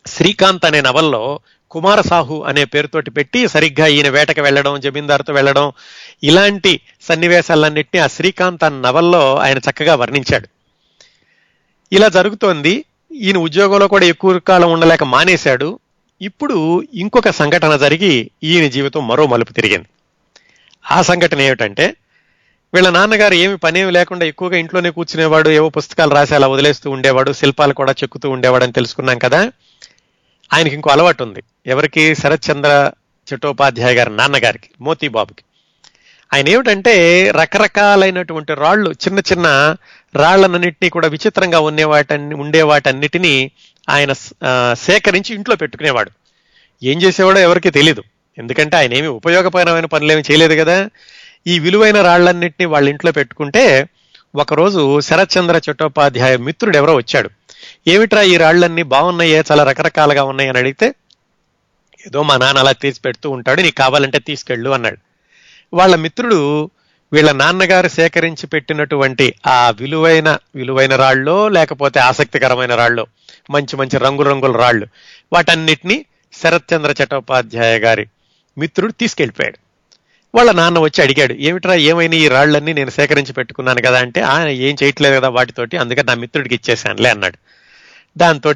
శ్రీకాంత్ అనే నవల్లో కుమార సాహు అనే పేరుతోటి పెట్టి సరిగ్గా ఈయన వేటకి వెళ్ళడం జమీందారుతో వెళ్ళడం ఇలాంటి సన్నివేశాలన్నింటినీ ఆ శ్రీకాంత్ అన్న నవల్లో ఆయన చక్కగా వర్ణించాడు. ఇలా జరుగుతోంది. ఈయన ఉద్యోగంలో కూడా ఎక్కువ కాలం ఉండలేక మానేశాడు. ఇప్పుడు ఇంకొక సంఘటన జరిగి ఈయన జీవితం మరో మలుపు తిరిగింది. ఆ సంఘటన ఏమిటంటే వీళ్ళ నాన్నగారు ఏమి పనేమి లేకుండా ఎక్కువగా ఇంట్లోనే కూర్చునేవాడు ఏవో పుస్తకాలు రాసి అలా వదిలేస్తూ ఉండేవాడు శిల్పాలు కూడా చెక్కుతూ ఉండేవాడు అని తెలుసుకున్నాం కదా. ఆయనకి ఇంకో అలవాటు ఉంది. ఎవరికి? శరత్చంద్ర చట్టోపాధ్యాయ గారి నాన్నగారికి మోతీబాబుకి. ఆయన ఏమిటంటే రకరకాలైనటువంటి రాళ్ళు చిన్న చిన్న రాళ్ళన్నింటినీ కూడా విచిత్రంగా ఉండే వాటన్ని ఉండే ఆయన సేకరించి ఇంట్లో పెట్టుకునేవాడు. ఏం చేసేవాడో ఎవరికి తెలియదు ఎందుకంటే ఆయన ఏమి ఉపయోగకరమైన పనులేమి చేయలేదు కదా. ఈ విలువైన రాళ్ళన్నింటినీ వాళ్ళ ఇంట్లో పెట్టుకుంటే ఒకరోజు శరత్చంద్ర చట్టోపాధ్యాయ మిత్రుడు ఎవరో వచ్చాడు. ఏమిట్రా ఈ రాళ్ళన్నీ బాగున్నాయే చాలా రకరకాలుగా ఉన్నాయని అడిగితే ఏదో మా నాన్న అలా తీసి పెడుతూ ఉంటాడు నీకు కావాలంటే తీసుకెళ్ళు అన్నాడు. వాళ్ళ మిత్రుడు వీళ్ళ నాన్నగారు సేకరించి పెట్టినటువంటి ఆ విలువైన విలువైన రాళ్ళో లేకపోతే ఆసక్తికరమైన రాళ్ళో మంచి మంచి రంగురంగుల రాళ్ళు వాటన్నిటినీ శరత్చంద్ర చట్టోపాధ్యాయ గారి మిత్రుడు తీసుకెళ్ళిపోయాడు. వాళ్ళ నాన్న వచ్చి అడిగాడు ఏమిట్రా ఏమైనా ఈ రాళ్ళన్నీ నేను సేకరించి పెట్టుకున్నాను కదా అంటే ఆయన ఏం చేయట్లేదు కదా వాటితోటి అందుకని నా మిత్రుడికి ఇచ్చేసానులే అన్నాడు. దాంతో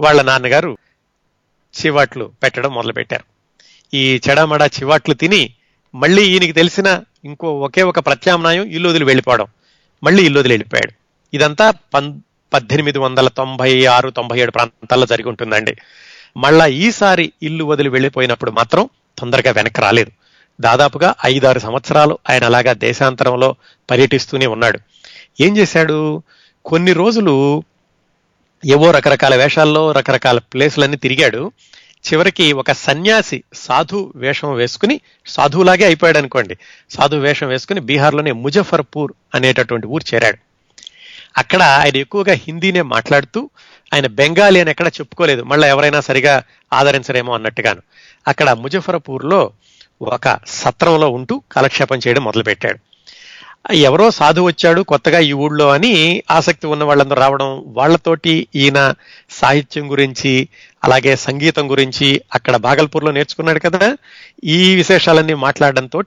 వాళ్ళ నాన్నగారు చివాట్లు పెట్టడం మొదలుపెట్టారు. ఈ చెడమడ చివాట్లు తిని మళ్ళీ ఈయనకి తెలిసిన ఇంకో ఒకే ఒక ప్రత్యామ్నాయం ఇల్లు వదిలి వెళ్ళిపోవడం. మళ్ళీ ఇల్లు వదిలి వెళ్ళిపోయాడు. ఇదంతా పం పద్దెనిమిది వందల తొంభై ఆరు తొంభై ఏడు ప్రాంతాల్లో జరిగి ఉంటుందండి. మళ్ళా ఈసారి ఇల్లు వదిలి వెళ్ళిపోయినప్పుడు మాత్రం తొందరగా వెనక్కి రాలేదు. దాదాపుగా ఐదారు సంవత్సరాలు ఆయన అలాగా దేశాంతరంలో పర్యటిస్తూనే ఉన్నాడు. ఏం చేశాడు? కొన్ని రోజులు ఏవో రకరకాల వేషాల్లో రకరకాల ప్లేసులన్నీ తిరిగాడు. చివరికి ఒక సన్యాసి సాధు వేషం వేసుకుని సాధువులాగే అయిపోయాడు అనుకోండి. సాధు వేషం వేసుకుని బీహార్లోనే ముజఫర్పూర్ అనేటటువంటి ఊరు చేరాడు. అక్కడ ఆయన ఎక్కువగా హిందీనే మాట్లాడుతూ ఆయన బెంగాలీ అని ఎక్కడ చెప్పుకోలేదు. మళ్ళీ ఎవరైనా సరిగా ఆదరించరేమో అన్నట్టుగాను. అక్కడ ముజఫర్పూర్లో ఒక సత్రంలో ఉంటూ కాలక్షేపం చేయడం మొదలుపెట్టాడు. ఎవరో సాధు వచ్చాడు కొత్తగా ఈ ఊళ్ళో అని ఆసక్తి ఉన్న వాళ్ళందరూ రావడం వాళ్ళతోటి ఈయన సాహిత్యం గురించి అలాగే సంగీతం గురించి అక్కడ భాగల్పూర్లో నేర్చుకున్నాడు కదా. ఈ విశేషాలన్నీ మాట్లాడడంతో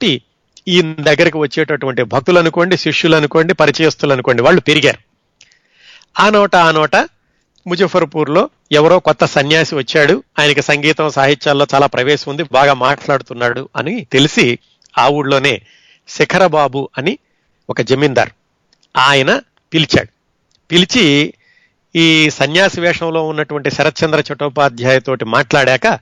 ఈయన దగ్గరికి వచ్చేటటువంటి భక్తులు అనుకోండి శిష్యులు అనుకోండి పరిచయస్తులు అనుకోండి వాళ్ళు పెరిగారు. ఆ నోట ఆ నోట ముజఫర్పూర్లో ఎవరో కొత్త సన్యాసి వచ్చాడు. ఆయనకి సంగీతం సాహిత్యాల్లో చాలా ప్రవేశం ఉంది. బాగా మాట్లాడుతున్నాడు అని తెలిసి ఆ ఊళ్ళోనే శిఖరబాబు అని ఒక జమీందార్ ఆయన పిలిచాడు. పిలిచి ఈ సన్యాసి వేషంలో ఉన్నటువంటి శరత్చంద్ర చటోపాధ్యాయతోటి మాట్లాడాక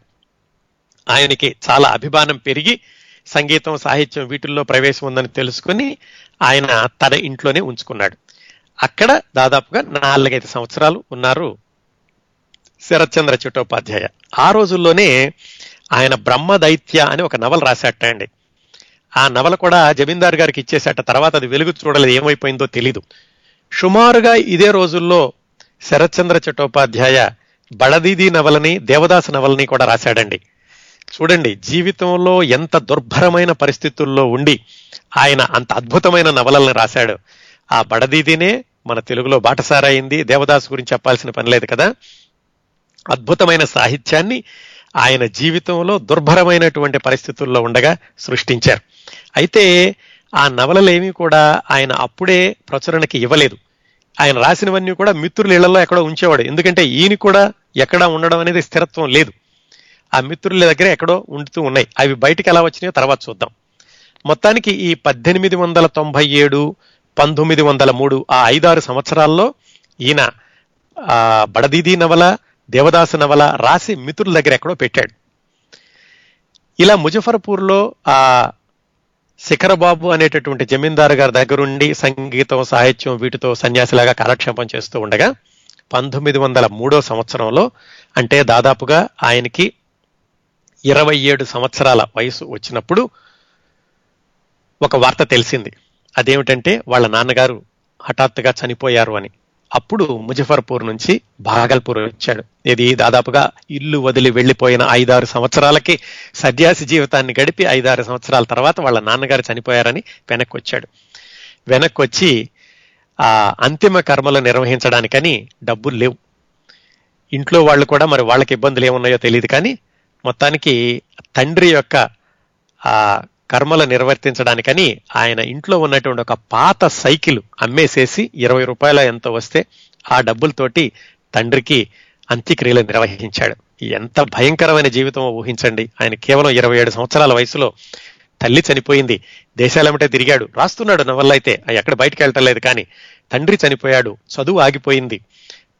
ఆయనకి చాలా అభిమానం పెరిగి సంగీతం సాహిత్యం వీటిల్లో ప్రవేశం ఉందని తెలుసుకుని ఆయన తన ఇంట్లోనే ఉంచుకున్నాడు. అక్కడ దాదాపుగా నాలుగైదు సంవత్సరాలు ఉన్నారు శరత్చంద్ర చట్టోపాధ్యాయ. ఆ రోజుల్లోనే ఆయన బ్రహ్మ దైత్య అని ఒక నవల రాశాట అండి. ఆ నవల కూడా జమీందార్ గారికి ఇచ్చేసాట తర్వాత అది వెలుగు చూడలేదు ఏమైపోయిందో తెలీదు. సుమారుగా ఇదే రోజుల్లో శరత్చంద్ర చట్టోపాధ్యాయ బడదీది నవలని దేవదాస నవలని కూడా రాశాడండి. చూడండి జీవితంలో ఎంత దుర్భరమైన పరిస్థితుల్లో ఉండి ఆయన అంత అద్భుతమైన నవలల్ని రాశాడు. ఆ బడదీదినే మన తెలుగులో బాటసారైంది. దేవదాసు దేవదాస్ గురించి చెప్పాల్సిన పని లేదు కదా? అద్భుతమైన సాహిత్యాన్ని ఆయన జీవితంలో దుర్భరమైనటువంటి పరిస్థితుల్లో ఉండగా సృష్టించారు. అయితే ఆ నవలలేమీ కూడా ఆయన అప్పుడే ప్రచురణకి ఇవ్వలేదు. ఆయన రాసినవన్నీ కూడా మిత్రుల ఇళ్ళలో ఎక్కడో ఉంచేవాడు. ఎందుకంటే ఈయన కూడా ఎక్కడా ఉండడం అనేది స్థిరత్వం లేదు. ఆ మిత్రుల దగ్గర ఎక్కడో ఉండుతూ ఉన్నాయి. అవి బయటికి ఎలా వచ్చినాయో తర్వాత చూద్దాం. మొత్తానికి ఈ పద్దెనిమిది వందల తొంభై ఏడు పంతొమ్మిది వందల మూడు ఆ ఐదారు సంవత్సరాల్లో ఈయన బడదీదీ బడదీది నవల దేవదాసు నవల రాసి మిత్రుల దగ్గర ఎక్కడో పెట్టాడు. ఇలా ముజఫర్పూర్లో ఆ శిఖరబాబు అనేటటువంటి జమీందారు గారి దగ్గరుండి సంగీతం సాహిత్యం వీటితో సన్యాసిలాగా కాలక్షేపం చేస్తూ ఉండగా పంతొమ్మిది వందల మూడో సంవత్సరంలో అంటే దాదాపుగా ఆయనకి ఇరవై ఏడు సంవత్సరాల వయసు వచ్చినప్పుడు ఒక వార్త తెలిసింది. అదేమిటంటే వాళ్ళ నాన్నగారు హఠాత్తుగా చనిపోయారు అని. అప్పుడు ముజఫర్పూర్ నుంచి భాగల్పూర్ వచ్చాడు. ఇది దాదాపుగా ఇల్లు వదిలి వెళ్ళిపోయిన ఐదారు సంవత్సరాలకి సన్యాసి జీవితాన్ని గడిపి ఐదారు సంవత్సరాల తర్వాత వాళ్ళ నాన్నగారు చనిపోయారని వెనక్కి వచ్చాడు వెనక్కి వచ్చి ఆ అంతిమ కర్మలు నిర్వహించడానికని డబ్బులు లేవు. ఇంట్లో వాళ్ళు కూడా మరి వాళ్ళకి ఇబ్బందులు ఏమున్నాయో తెలియదు కానీ మొత్తానికి తండ్రి యొక్క ఆ కర్మలు నిర్వర్తించడానికని ఆయన ఇంట్లో ఉన్నటువంటి ఒక పాత సైకిల్ అమ్మేసేసి ఇరవై రూపాయల ఎంతో వస్తే ఆ డబ్బులతోటి తండ్రికి అంత్యక్రియలు నిర్వహించాడు. ఎంత భయంకరమైన జీవితం ఊహించండి. ఆయన కేవలం ఇరవై ఏడు సంవత్సరాల వయసులో తల్లి చనిపోయింది. దేశాలమిటే తిరిగాడు. రాస్తున్నాడు నవల్ల అయితే ఎక్కడ బయటకు వెళ్ళటలేదు కానీ తండ్రి చనిపోయాడు. చదువు ఆగిపోయింది.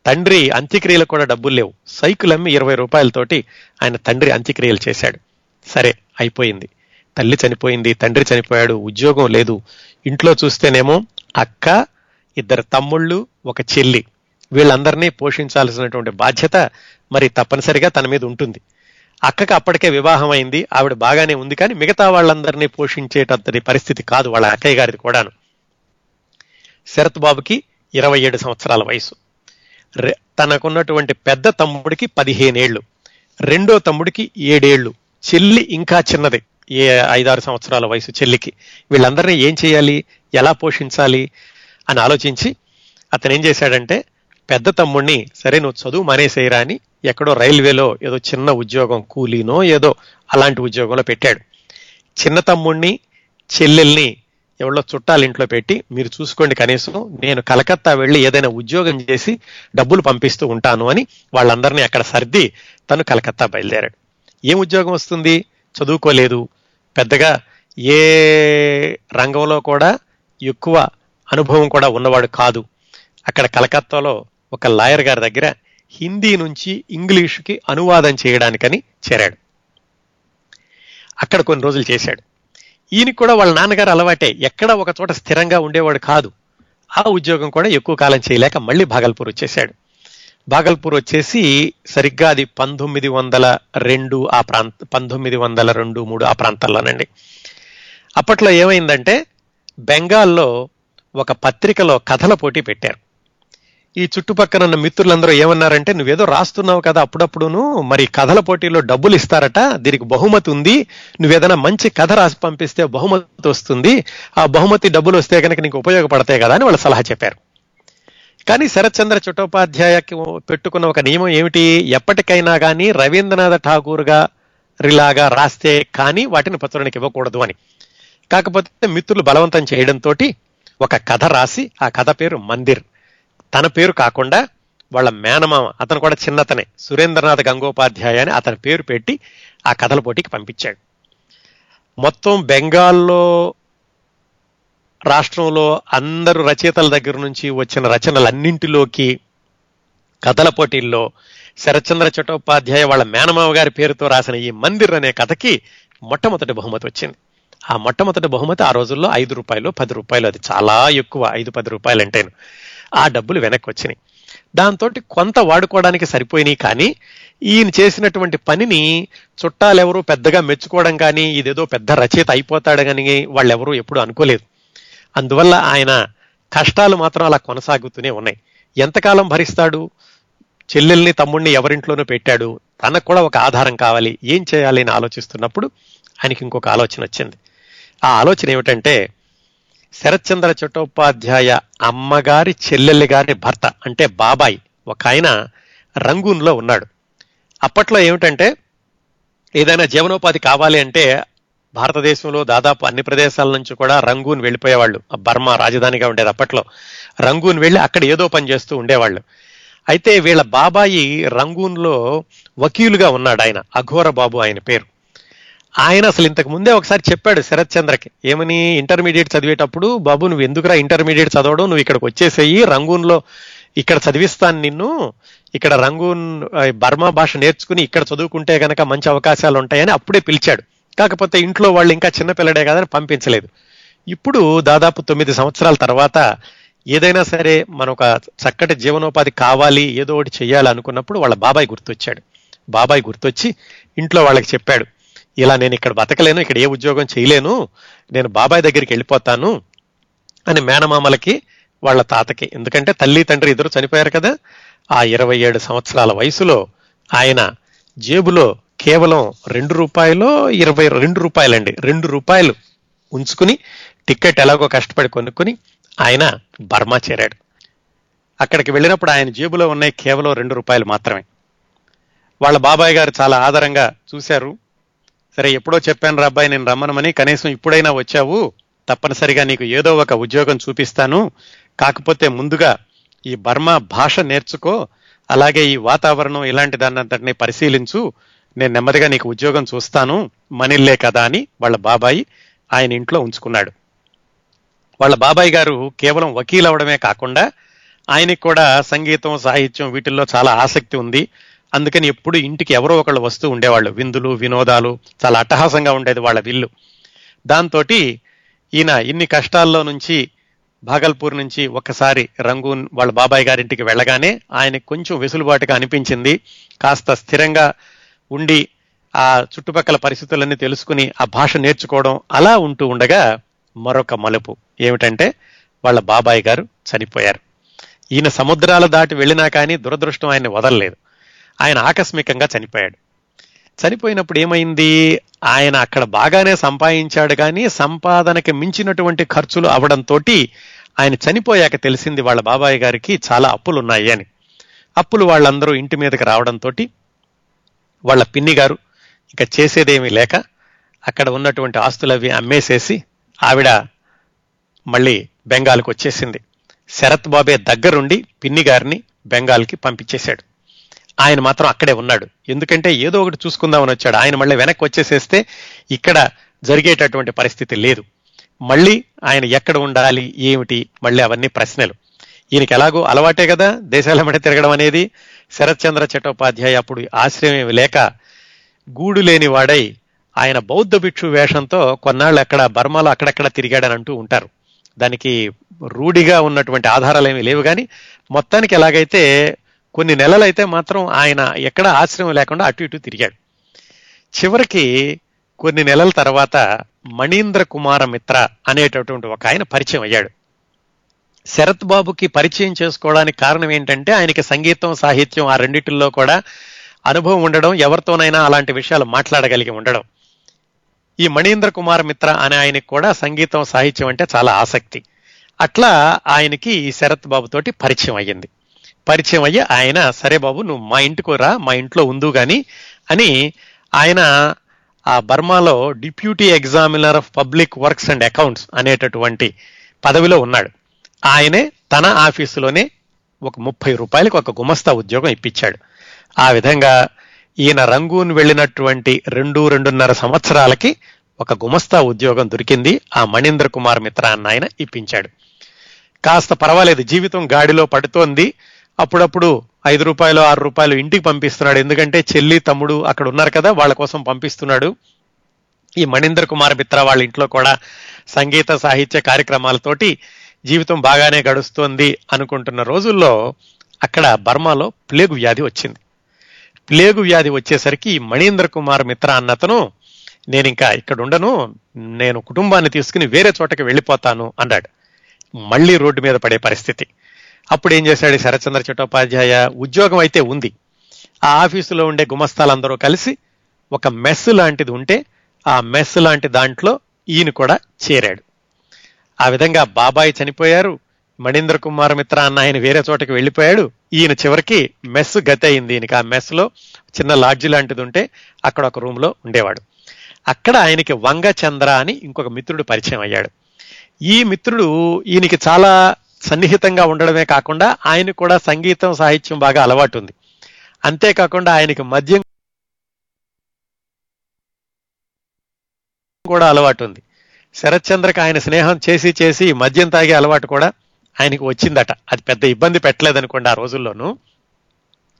తండ్రి అంత్యక్రియలకు కూడా డబ్బులు లేవు. సైకిల్ అమ్మి ఇరవై రూపాయలతోటి ఆయన తండ్రి అంత్యక్రియలు చేశాడు. సరే అయిపోయింది. తల్లి చనిపోయింది తండ్రి చనిపోయాడు ఉద్యోగం లేదు. ఇంట్లో చూస్తేనేమో అక్క ఇద్దరు తమ్ముళ్ళు ఒక చెల్లి. వీళ్ళందరినీ పోషించాల్సినటువంటి బాధ్యత మరి తప్పనిసరిగా తన మీద ఉంటుంది. అక్కకి అప్పటికే వివాహం అయింది ఆవిడ బాగానే ఉంది కానీ మిగతా వాళ్ళందరినీ పోషించేటంతటి పరిస్థితి కాదు వాళ్ళ అక్కయ్య గారిది కూడాను. శరత్ బాబుకి ఇరవై ఏడు సంవత్సరాల వయసు. తనకున్నటువంటి పెద్ద తమ్ముడికి పదిహేనేళ్ళు రెండో తమ్ముడికి ఏడేళ్ళు చెల్లి ఇంకా చిన్నది. ఏ ఐదారు సంవత్సరాల వయసు చెల్లికి వీళ్ళందరినీ ఏం చేయాలి? ఎలా పోషించాలి? అని ఆలోచించి అతను ఏం చేశాడంటే పెద్ద తమ్ముడిని సరే నువ్వు చదువు మానేసేయరా అని ఎక్కడో రైల్వేలో ఏదో చిన్న ఉద్యోగం కూలీనో ఏదో అలాంటి ఉద్యోగంలో పెట్టాడు. చిన్న తమ్ముడిని చెల్లెల్ని ఎవరో చుట్టాలు ఇంట్లో పెట్టి మీరు చూసుకోండి కనీసం నేను కలకత్తా వెళ్ళి ఏదైనా ఉద్యోగం చేసి డబ్బులు పంపిస్తూ ఉంటాను అని వాళ్ళందరినీ అక్కడ సర్ది తను కలకత్తా బయలుదేరాడు. ఏం ఉద్యోగం వస్తుంది? చదువుకోలేదు. పెద్దగా ఏ రంగంలో కూడా ఎక్కువ అనుభవం కూడా ఉన్నవాడు కాదు. అక్కడ కలకత్తాలో ఒక లాయర్ గారి దగ్గర హిందీ నుంచి ఇంగ్లీషుకి అనువాదం చేయడానికని చేరాడు. అక్కడ కొన్ని రోజులు చేశాడు. ఈయనకి కూడా వాళ్ళ నాన్నగారు అలవాటే ఎక్కడ ఒక చోట స్థిరంగా ఉండేవాడు కాదు. ఆ ఉద్యోగం కూడా ఎక్కువ కాలం చేయలేక మళ్ళీ భాగల్పూర్ వచ్చేశాడు. భాగల్పూర్ వచ్చేసి సరిగ్గా అది పంతొమ్మిది వందల రెండు ఆ ప్రాంత పంతొమ్మిది వందల రెండు మూడు ఆ ప్రాంతాల్లోనండి. అప్పట్లో ఏమైందంటే బెంగాల్లో ఒక పత్రికలో కథల పోటీ పెట్టారు. ఈ చుట్టుపక్కల ఉన్న మిత్రులందరూ ఏమన్నారంటే నువ్వేదో రాస్తున్నావు కదా అప్పుడప్పుడును మరి కథల పోటీలో డబ్బులు ఇస్తారట దీనికి బహుమతి ఉంది నువ్వేదైనా మంచి కథ రాసి పంపిస్తే బహుమతి వస్తుంది ఆ బహుమతి డబ్బులు వస్తే కనుక నీకు ఉపయోగపడతాయి కదా అని వాళ్ళు సలహా చెప్పారు. కానీ శరత్చంద్ర చట్టోపాధ్యాయకి పెట్టుకున్న ఒక నియమం ఏమిటి? ఎప్పటికైనా కానీ రవీంద్రనాథ్ ఠాగూర్గా రిలాగా రాస్తే కానీ వాటిని పత్రునికి ఇవ్వకూడదు అని. కాకపోతే మిత్రులు బలవంతం చేయడంతో ఒక కథ రాసి ఆ కథ పేరు మందిర్. తన పేరు కాకుండా వాళ్ళ మేనమామ అతను కూడా చిన్నతనే సురేంద్రనాథ్ గంగోపాధ్యాయ అని అతని పేరు పెట్టి ఆ కథల పోటీకి పంపించాడు. మొత్తం బెంగాల్లో రాష్ట్రంలో అందరు రచయితల దగ్గర నుంచి వచ్చిన రచనలన్నింటిలోకి కథల పోటీల్లో శరత్చంద్ర చటోపాధ్యాయ వాళ్ళ మేనమామ గారి పేరుతో రాసిన ఈ మందిర్ అనే కథకి మొట్టమొదటి బహుమతి వచ్చింది. ఆ మొట్టమొదటి బహుమతి ఆ రోజుల్లో ఐదు రూపాయలు పది రూపాయలు అది చాలా ఎక్కువ ఐదు పది రూపాయలు అంటేను. ఆ డబ్బులు వెనక్కి వచ్చినాయి. దాంతో కొంత వాడుకోవడానికి సరిపోయినాయి కానీ ఈయన చేసినటువంటి పనిని చుట్టాలెవరూ పెద్దగా మెచ్చుకోవడం కానీ ఇదేదో పెద్ద రచయిత అయిపోతాడు కానీ వాళ్ళెవరూ ఎప్పుడు అనుకోలేదు. అందువల్ల ఆయన కష్టాలు మాత్రం అలా కొనసాగుతూనే ఉన్నాయి. ఎంతకాలం భరిస్తాడు? చెల్లెల్ని తమ్ముడిని ఎవరింట్లోనూ పెట్టాడు? తనకు కూడా ఒక ఆధారం కావాలి. ఏం చేయాలి అని ఆలోచిస్తున్నప్పుడు ఆయనకి ఇంకొక ఆలోచన వచ్చింది. ఆ ఆలోచన ఏమిటంటే శరత్చంద్ర చట్టోపాధ్యాయ అమ్మగారి చెల్లెల్లి గారి భర్త అంటే బాబాయ్ ఒక ఆయన రంగూన్లో ఉన్నాడు. అప్పట్లో ఏమిటంటే ఏదైనా జీవనోపాధి కావాలి అంటే భారతదేశంలో దాదాపు అన్ని ప్రదేశాల నుంచి కూడా రంగూన్ వెళ్ళిపోయేవాళ్ళు. బర్మా రాజధానిగా ఉండేది అప్పట్లో. రంగూన్ వెళ్ళి అక్కడ ఏదో పని చేస్తూ ఉండేవాళ్ళు. అయితే వీళ్ళ బాబాయి రంగూన్లో వకీలుగా ఉన్నాడు ఆయన. అఘోర బాబు ఆయన పేరు. ఆయన అసలు ఇంతకు ముందే ఒకసారి చెప్పాడు శరత్ చంద్రకి ఏమని ఇంటర్మీడియట్ చదివేటప్పుడు బాబు నువ్వు ఎందుకురా ఇంటర్మీడియట్ చదవడం? నువ్వు ఇక్కడికి వచ్చేసేయి రంగూన్లో ఇక్కడ చదివిస్తాను నిన్ను. ఇక్కడ రంగూన్ బర్మా భాష నేర్చుకుని ఇక్కడ చదువుకుంటే గనక మంచి అవకాశాలు ఉంటాయని అప్పుడే పిలిచాడు. కాకపోతే ఇంట్లో వాళ్ళు ఇంకా చిన్నపిల్లడే కదని పంపించలేదు. ఇప్పుడు దాదాపు తొమ్మిది సంవత్సరాల తర్వాత ఏదైనా సరే మన ఒక చక్కటి జీవనోపాధి కావాలి ఏదో ఒకటి చేయాలనుకున్నప్పుడు అనుకున్నప్పుడు వాళ్ళ బాబాయ్ గుర్తొచ్చాడు. బాబాయ్ గుర్తొచ్చి ఇంట్లో వాళ్ళకి చెప్పాడు. ఇలా నేను ఇక్కడ బతకలేను ఇక్కడ ఏ ఉద్యోగం చేయలేను నేను బాబాయ్ దగ్గరికి వెళ్ళిపోతాను అని మేనమామలకి వాళ్ళ తాతకి. ఎందుకంటే తల్లి తండ్రి ఇద్దరు చనిపోయారు కదా. ఆ ఇరవై ఏడు సంవత్సరాల వయసులో ఆయన జేబులో కేవలం రెండు రూపాయలు ఇరవై రెండు రూపాయలండి. రెండు రూపాయలు ఉంచుకుని టికెట్ ఎలాగో కష్టపడి కొనుక్కుని ఆయన బర్మా చేరాడు. అక్కడికి వెళ్ళినప్పుడు ఆయన జేబులో ఉన్నాయి కేవలం రెండు రూపాయలు మాత్రమే. వాళ్ళ బాబాయ్ గారు చాలా ఆదరంగా చూశారు. సరే ఎప్పుడో చెప్పాను రా అబ్బాయి నేను రమ్మనమని. కనీసం ఇప్పుడైనా వచ్చావు. తప్పనిసరిగా నీకు ఏదో ఒక ఉద్యోగం చూపిస్తాను. కాకపోతే ముందుగా ఈ బర్మా భాష నేర్చుకో. అలాగే ఈ వాతావరణం ఇలాంటి దాన్నంతటిని పరిశీలించు. నేను నెమ్మదిగా నీకు ఉద్యోగం చూస్తాను మనిల్లే కదా అని వాళ్ళ బాబాయి ఆయన ఇంట్లో ఉంచుకున్నాడు. వాళ్ళ బాబాయ్ గారు కేవలం వకీల్ అవడమే కాకుండా ఆయనకి కూడా సంగీతం సాహిత్యం వీటిల్లో చాలా ఆసక్తి ఉంది. అందుకని ఎప్పుడు ఇంటికి ఎవరో ఒకళ్ళు వస్తూ ఉండేవాళ్ళు. విందులు వినోదాలు చాలా అట్టహాసంగా ఉండేది వాళ్ళ విల్లు. దాంతో ఈయన ఇన్ని కష్టాల్లో నుంచి భాగల్పూర్ నుంచి ఒక్కసారి రంగూన్ వాళ్ళ బాబాయ్ గారింటికి వెళ్ళగానే ఆయనకు కొంచెం వెసులుబాటుగా అనిపించింది. కాస్త స్థిరంగా ఉండి ఆ చుట్టుపక్కల పరిస్థితులన్నీ తెలుసుకుని ఆ భాష నేర్చుకోవడం అలా ఉంటూ ఉండగా మరొక మలుపు. ఏమిటంటే వాళ్ళ బాబాయ్ గారు చనిపోయారు. ఈయన సముద్రాల దాటి వెళ్ళినా కానీ దురదృష్టం ఆయన్ని వదలలేదు. ఆయన ఆకస్మికంగా చనిపోయాడు. చనిపోయినప్పుడు ఏమైంది? ఆయన అక్కడ బాగానే సంపాదించాడు కానీ సంపాదనకి మించినటువంటి ఖర్చులు అవడంతో ఆయన చనిపోయాక తెలిసింది వాళ్ళ బాబాయ్ గారికి చాలా అప్పులు ఉన్నాయి అని. అప్పులు వాళ్ళందరూ ఇంటి మీదకి రావడంతో వాళ్ళ పిన్ని గారు ఇక చేసేదేమీ లేక అక్కడ ఉన్నటువంటి ఆస్తులవి అమ్మేసేసి ఆవిడ మళ్ళీ బెంగాల్కి వచ్చేసింది. శరత్ బాబే దగ్గరుండి పిన్ని గారిని బెంగాల్కి పంపించేశాడు. ఆయన మాత్రం అక్కడే ఉన్నాడు. ఎందుకంటే ఏదో ఒకటి చూసుకుందామని వచ్చాడు. ఆయన మళ్ళీ వెనక్కి వచ్చేసేస్తే ఇక్కడ జరిగేటటువంటి పరిస్థితి లేదు. మళ్ళీ ఆయన ఎక్కడ ఉండాలి ఏమిటి మళ్ళీ అవన్నీ ప్రశ్నలు. ఈయనకి ఎలాగో అలవాటే కదా దేశాల తిరగడం అనేది. శరత్చంద్ర చట్టోపాధ్యాయ అప్పుడు ఆశ్రయం లేక గూడు లేని వాడై ఆయన బౌద్ధ భిక్షు వేషంతో కొన్నాళ్ళు అక్కడ బర్మాలో అక్కడక్కడ తిరిగాడని అంటూ ఉంటారు. దానికి రూఢిగా ఉన్నటువంటి ఆధారాలు ఏమీ లేవు కానీ మొత్తానికి ఎలాగైతే కొన్ని నెలలైతే మాత్రం ఆయన ఎక్కడ ఆశ్రయం లేకుండా అటు ఇటు తిరిగాడు. చివరికి కొన్ని నెలల తర్వాత మణీంద్ర కుమార మిత్ర అనేటటువంటి ఒక ఆయన పరిచయం అయ్యాడు. శరత్ బాబుకి పరిచయం చేసుకోవడానికి కారణం ఏంటంటే ఆయనకి సంగీతం సాహిత్యం ఆ రెండిటిల్లో కూడా అనుభవం ఉండడం ఎవరితోనైనా అలాంటి విషయాలు మాట్లాడగలిగి ఉండడం. ఈ మణీంద్ర కుమార్ మిత్ర అనే ఆయనకి కూడా సంగీతం సాహిత్యం అంటే చాలా ఆసక్తి. అట్లా ఆయనకి ఈ శరత్ బాబుతోటి పరిచయం అయ్యింది. పరిచయం అయ్యి ఆయన సరే బాబు నువ్వు మా ఇంటికి రా మా ఇంట్లో ఉందు కానీ అని ఆయన ఆ బర్మాలో deputy examiner of public works and accounts అనేటటువంటి పదవిలో ఉన్నాడు. ఆయనే తన ఆఫీసులోనే ఒక ముప్పై రూపాయలకు ఒక గుమస్తా ఉద్యోగం ఇప్పించాడు. ఆ విధంగా ఈయన రంగూన్ వెళ్ళినటువంటి రెండు రెండున్నర సంవత్సరాలకి ఒక గుమస్తా ఉద్యోగం దొరికింది. ఆ మణీంద్ర కుమార్ మిత్ర అన్న ఆయన ఇప్పించాడు. కాస్త పర్వాలేదు జీవితం గాడిలో పడుతోంది. అప్పుడప్పుడు ఐదు రూపాయలు ఆరు రూపాయలు ఇంటికి పంపిస్తున్నాడు. ఎందుకంటే చెల్లి తమ్ముడు అక్కడ ఉన్నారు కదా వాళ్ళ కోసం పంపిస్తున్నాడు. ఈ మణీంద్ర కుమార్ మిత్ర వాళ్ళ ఇంట్లో కూడా సంగీత సాహిత్య కార్యక్రమాలతోటి జీవితం బాగానే గడుస్తోంది అనుకుంటున్న రోజుల్లో అక్కడ బర్మాలో ప్లేగు వ్యాధి వచ్చింది. ప్లేగు వ్యాధి వచ్చేసరికి మణీంద్ర కుమార్ మిత్ర అన్నతను నేను ఇంకా ఇక్కడ ఉండను నేను కుటుంబాన్ని తీసుకుని వేరే చోటకి వెళ్ళిపోతాను అన్నాడు. మళ్ళీ రోడ్డు మీద పడే పరిస్థితి. అప్పుడు ఏం చేశాడు? ఈ శరత్చంద్ర చట్టోపాధ్యాయ ఉద్యోగం అయితే ఉంది. ఆ ఆఫీసులో ఉండే గుమస్తాలందరూ కలిసి ఒక మెస్ లాంటిది ఉంటే ఆ మెస్ లాంటి దాంట్లో ఈయన కూడా చేరాడు. ఆ విధంగా బాబాయ్ చనిపోయారు. మణీంద్ర కుమార్ మిత్ర అన్న ఆయన వేరే చోటకి వెళ్ళిపోయాడు. ఈయన చివరికి మెస్ గతి అయింది ఈయనకి ఆ మెస్లో చిన్న లాడ్జి లాంటిది ఉంటే అక్కడ ఒక రూమ్లో ఉండేవాడు. అక్కడ ఆయనకి వంగ చంద్ర అని ఇంకొక మిత్రుడు పరిచయం అయ్యాడు. ఈ మిత్రుడు ఈయనకి చాలా సన్నిహితంగా ఉండడమే కాకుండా ఆయన కూడా సంగీతం సాహిత్యం బాగా అలవాటు ఉంది. అంతేకాకుండా ఆయనకి మద్యం కూడా అలవాటు ఉంది. శరత్చంద్రకి ఆయన స్నేహం చేసి చేసి మద్యం తాగే అలవాటు కూడా ఆయనకి వచ్చిందట. అది పెద్ద ఇబ్బంది పెట్టలేదనుకోండి ఆ రోజుల్లోనూ.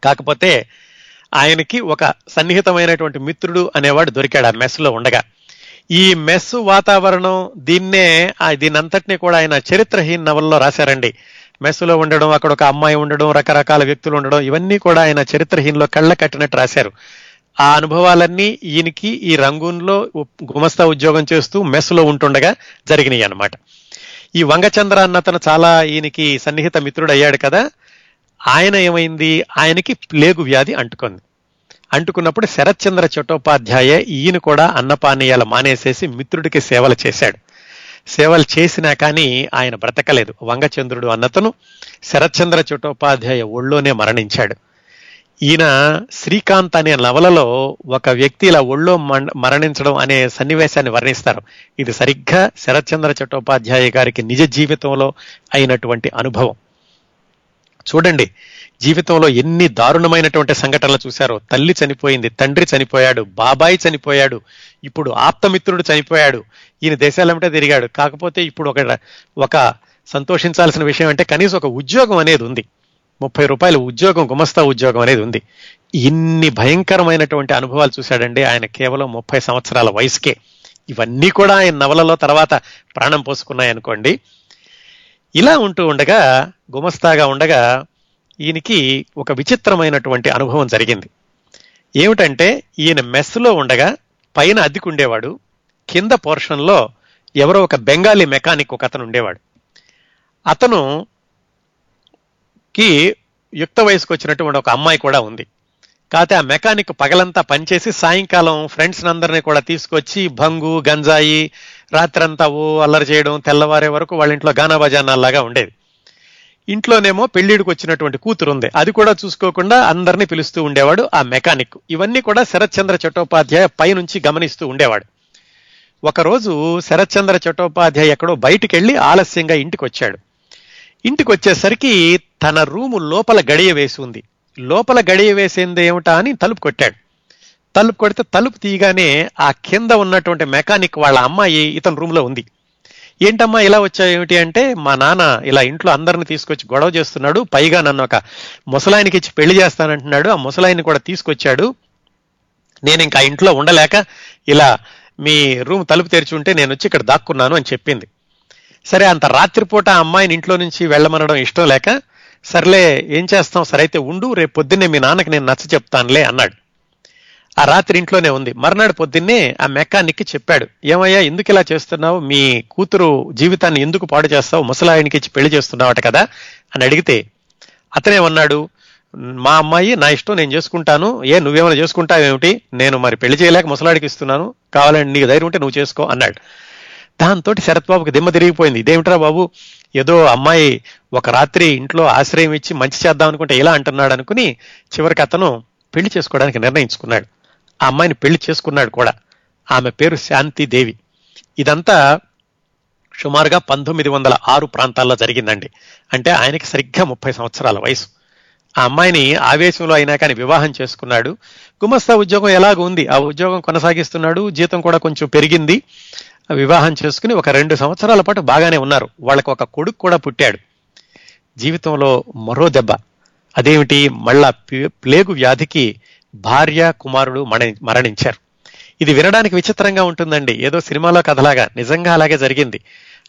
కాకపోతే ఆయనకి ఒక సన్నిహితమైనటువంటి మిత్రుడు అనేవాడు దొరికాడు ఆ మెస్లో ఉండగా. ఈ మెస్ వాతావరణం దీన్నే ఆ దీనంతటినీ కూడా ఆయన చరిత్రహీన నవల్లో రాశారండి. మెస్సులో ఉండడం అక్కడ ఒక అమ్మాయి ఉండడం రకరకాల వ్యక్తులు ఉండడం ఇవన్నీ కూడా ఆయన చరిత్రహీనలో కళ్ళ కట్టినట్టు రాశారు. ఆ అనుభవాలన్నీ ఈయనకి ఈ రంగూన్లో గుమస్తా ఉద్యోగం చేస్తూ మెస్లో ఉంటుండగా జరిగినాయి అనమాట ఈ వంగచంద్ర అన్న అతను చాలా ఈయనకి సన్నిహిత మిత్రుడు అయ్యాడు కదా ఆయన ఏమైంది? ఆయనకి ప్లేగు వ్యాధి అంటుకుంది. అంటుకున్నప్పుడు శరత్చంద్ర చట్టోపాధ్యాయ ఈయన కూడా అన్నపానీయాలు మానేసేసి మిత్రుడికి సేవలు చేశాడు. సేవలు చేసినా కానీ ఆయన బ్రతకలేదు. వంగచంద్రుడు అన్నతను శరత్చంద్ర చట్టోపాధ్యాయ ఒళ్ళోనే మరణించాడు. ఈయన శ్రీకాంత్ అనే నవలలో ఒక వ్యక్తి ఇలా ఒళ్ళో మరణించడం అనే సన్నివేశాన్ని వర్ణిస్తారు. ఇది సరిగ్గా శరత్చంద్ర చట్టోపాధ్యాయ గారికి నిజ జీవితంలో అయినటువంటి అనుభవం. చూడండి జీవితంలో ఎన్ని దారుణమైనటువంటి సంఘటనలు చూశారో. తల్లి చనిపోయింది తండ్రి చనిపోయాడు బాబాయి చనిపోయాడు ఇప్పుడు ఆప్తమిత్రుడు చనిపోయాడు. ఈయన దేశాలంటే తిరిగాడు. కాకపోతే ఇప్పుడు ఒక ఒక సంతోషించాల్సిన విషయం అంటే కనీసం ఒక ఉద్యోగం అనేది ఉంది. ముప్పై రూపాయల ఉద్యోగం గుమస్తా ఉద్యోగం అనేది ఉంది. ఇన్ని భయంకరమైనటువంటి అనుభవాలు చూశాడండి ఆయన కేవలం ముప్పై సంవత్సరాల వయసుకే. ఇవన్నీ కూడా ఆయన నవలలో తర్వాత ప్రాణం పోసుకున్నాయనుకోండి. ఇలా ఉంటూ ఉండగా గుమస్తాగా ఉండగా ఈయనకి ఒక విచిత్రమైనటువంటి అనుభవం జరిగింది. ఏమిటంటే ఈయన మెస్లో ఉండగా పైన అద్దెకుండేవాడు కింద పోర్షన్లో ఎవరో ఒక బెంగాలీ మెకానిక్ ఒక అతను ఉండేవాడు. అతను కి యుక్త వయసుకు వచ్చినటువంటి ఒక అమ్మాయి కూడా ఉంది. కాకపోతే ఆ మెకానిక్ పగలంతా పనిచేసి సాయంకాలం ఫ్రెండ్స్ అందరినీ కూడా తీసుకొచ్చి భంగు గంజాయి రాత్రంతా ఓ అల్లరి చేయడం తెల్లవారే వరకు వాళ్ళ ఇంట్లో గానాబజానాల్లాగా ఉండేది. ఇంట్లోనేమో పెళ్ళిడికి వచ్చినటువంటి కూతురు ఉంది. అది కూడా చూసుకోకుండా అందరినీ పిలుస్తూ ఉండేవాడు ఆ మెకానిక్. ఇవన్నీ కూడా శరత్చంద్ర చట్టోపాధ్యాయ పైనుంచి గమనిస్తూ ఉండేవాడు. ఒకరోజు శరత్చంద్ర చట్టోపాధ్యాయ ఎక్కడో బయటికి వెళ్ళి ఆలస్యంగా ఇంటికి వచ్చాడు ఇంటికి వచ్చేసరికి తన రూము లోపల గడియ వేసి ఉంది. లోపల గడియ వేసింది ఏమిటా అని తలుపు కొట్టాడు. తలుపు కొడితే తలుపు తీయగానే ఆ కింద ఉన్నటువంటి మెకానిక్ వాళ్ళ అమ్మాయి ఇతని రూమ్లో ఉంది. ఏంటమ్మా ఇలా వచ్చావు ఏమిటి అంటే మా నాన్న ఇలా ఇంట్లో అందరిని తీసుకొచ్చి గొడవ చేస్తున్నాడు పైగా నన్ను ఒక ముసలాయనికి ఇచ్చి పెళ్ళి చేస్తానంటున్నాడు ఆ ముసలాయిని కూడా తీసుకొచ్చాడు. నేను ఇంకా ఇంట్లో ఉండలేక ఇలా మీ రూమ్ తలుపు తెరిచి ఉంటే నేను వచ్చి ఇక్కడ దాక్కున్నాను అని చెప్పింది. సరే అంత రాత్రిపూట ఆ అమ్మాయిని ఇంట్లో నుంచి వెళ్ళమనడం ఇష్టం లేక సర్లే ఏం చేస్తాం? సరైతే ఉండు రేపు పొద్దున్నే మీ నాన్నకి నేను నచ్చ చెప్తానులే అన్నాడు. ఆ రాత్రి ఇంట్లోనే ఉంది. మర్నాడు పొద్దున్నే ఆ మెకానిక్ చెప్పాడు. ఏమయ్యా ఎందుకు ఇలా చేస్తున్నావు? మీ కూతురు జీవితాన్ని ఎందుకు పాడు చేస్తావు? ముసలాయనికి ఇచ్చి పెళ్ళి చేస్తున్నావట కదా? అని అడిగితే అతనే ఉన్నాడు మా అమ్మాయి నా ఇష్టం నేను చేసుకుంటాను. ఏ నువ్వేమైనా చేసుకుంటావేమిటి? నేను మరి పెళ్ళి చేయలేక ముసలాడికి ఇస్తున్నాను. కావాలని నీకు ధైర్యం ఉంటే నువ్వు చేసుకో అన్నాడు. దాంతో శరత్ బాబుకి దిమ్మ తిరిగిపోయింది. ఇదేమిట్రా బాబు? ఏదో అమ్మాయి ఒక రాత్రి ఇంట్లో ఆశ్రయం ఇచ్చి మంచి చేద్దాం అనుకుంటే ఇలా అంటున్నాడు అనుకుని చివరికి అతను పెళ్ళి చేసుకోవడానికి నిర్ణయించుకున్నాడు. ఆ అమ్మాయిని పెళ్ళి చేసుకున్నాడు కూడా. ఆమె పేరు శాంతిదేవి ఇదంతా సుమారుగా పంతొమ్మిది వందల ఆరు ప్రాంతాల్లో జరిగిందండి. అంటే ఆయనకి సరిగ్గా ముప్పై సంవత్సరాల వయసు. ఆ అమ్మాయిని ఆవేశంలో అయినా కానీ వివాహం చేసుకున్నాడు. గుమస్తా ఉద్యోగం ఎలాగ ఉంది. ఆ ఉద్యోగం కొనసాగిస్తున్నాడు. జీతం కూడా కొంచెం పెరిగింది. వివాహం చేసుకుని ఒక రెండు సంవత్సరాల పాటు బాగానే ఉన్నారు. వాళ్ళకి ఒక కొడుకు కూడా పుట్టాడు. జీవితంలో మరో దెబ్బ. అదేమిటి? మళ్ళా ప్లేగు వ్యాధికి భార్య కుమారుడు మరణించారు. ఇది వినడానికి విచిత్రంగా ఉంటుందండి. ఏదో సినిమాలో కథలాగా నిజంగా అలాగే జరిగింది.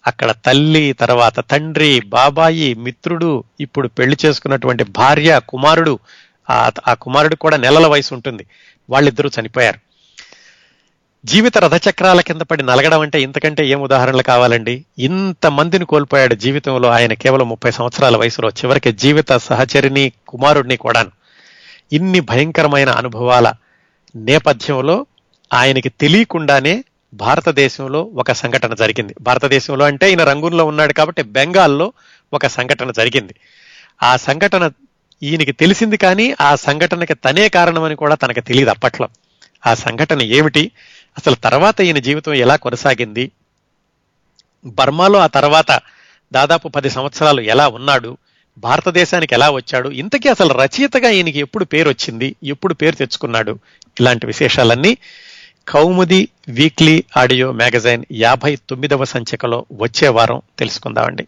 అక్కడ తల్లి తర్వాత తండ్రి బాబాయి మిత్రుడు ఇప్పుడు పెళ్ళి చేసుకున్నటువంటి భార్య కుమారుడు ఆ కుమారుడు కూడా నెలల వయసు ఉంటుంది. వాళ్ళిద్దరూ చనిపోయారు. జీవిత రథచక్రాల కింద పడి నలగడం అంటే ఇంతకంటే ఏం ఉదాహరణలు కావాలండి? ఇంత మందిని కోల్పోయాడు జీవితంలో ఆయన కేవలం ముప్పై సంవత్సరాల వయసులో. చివరికి జీవిత సహచరిని కుమారుడిని కూడాను. ఇన్ని భయంకరమైన అనుభవాల నేపథ్యంలో ఆయనకి తెలియకుండానే భారతదేశంలో ఒక సంఘటన జరిగింది. భారతదేశంలో అంటే ఈయన రంగుల్లో ఉన్నాడు కాబట్టి బెంగాల్లో ఒక సంఘటన జరిగింది. ఆ సంఘటన ఈయనకి తెలిసింది కానీ ఆ సంఘటనకి తనే కారణమని కూడా తనకు తెలియదు అప్పట్లో. ఆ సంఘటన ఏమిటి? అసలు తర్వాత ఈయన జీవితం ఎలా కొనసాగింది? బర్మాలో ఆ తర్వాత దాదాపు పది సంవత్సరాలు ఎలా ఉన్నాడు? భారతదేశానికి ఎలా వచ్చాడు? ఇంతకీ అసలు రచయితగా ఈయనకి ఎప్పుడు పేరు వచ్చింది? ఎప్పుడు పేరు తెచ్చుకున్నాడు? ఇలాంటి విశేషాలన్నీ కౌముది వీక్లీ ఆడియో మ్యాగజైన్ యాభై తొమ్మిదవ సంచికలో వచ్చే వారం తెలుసుకుందామండి.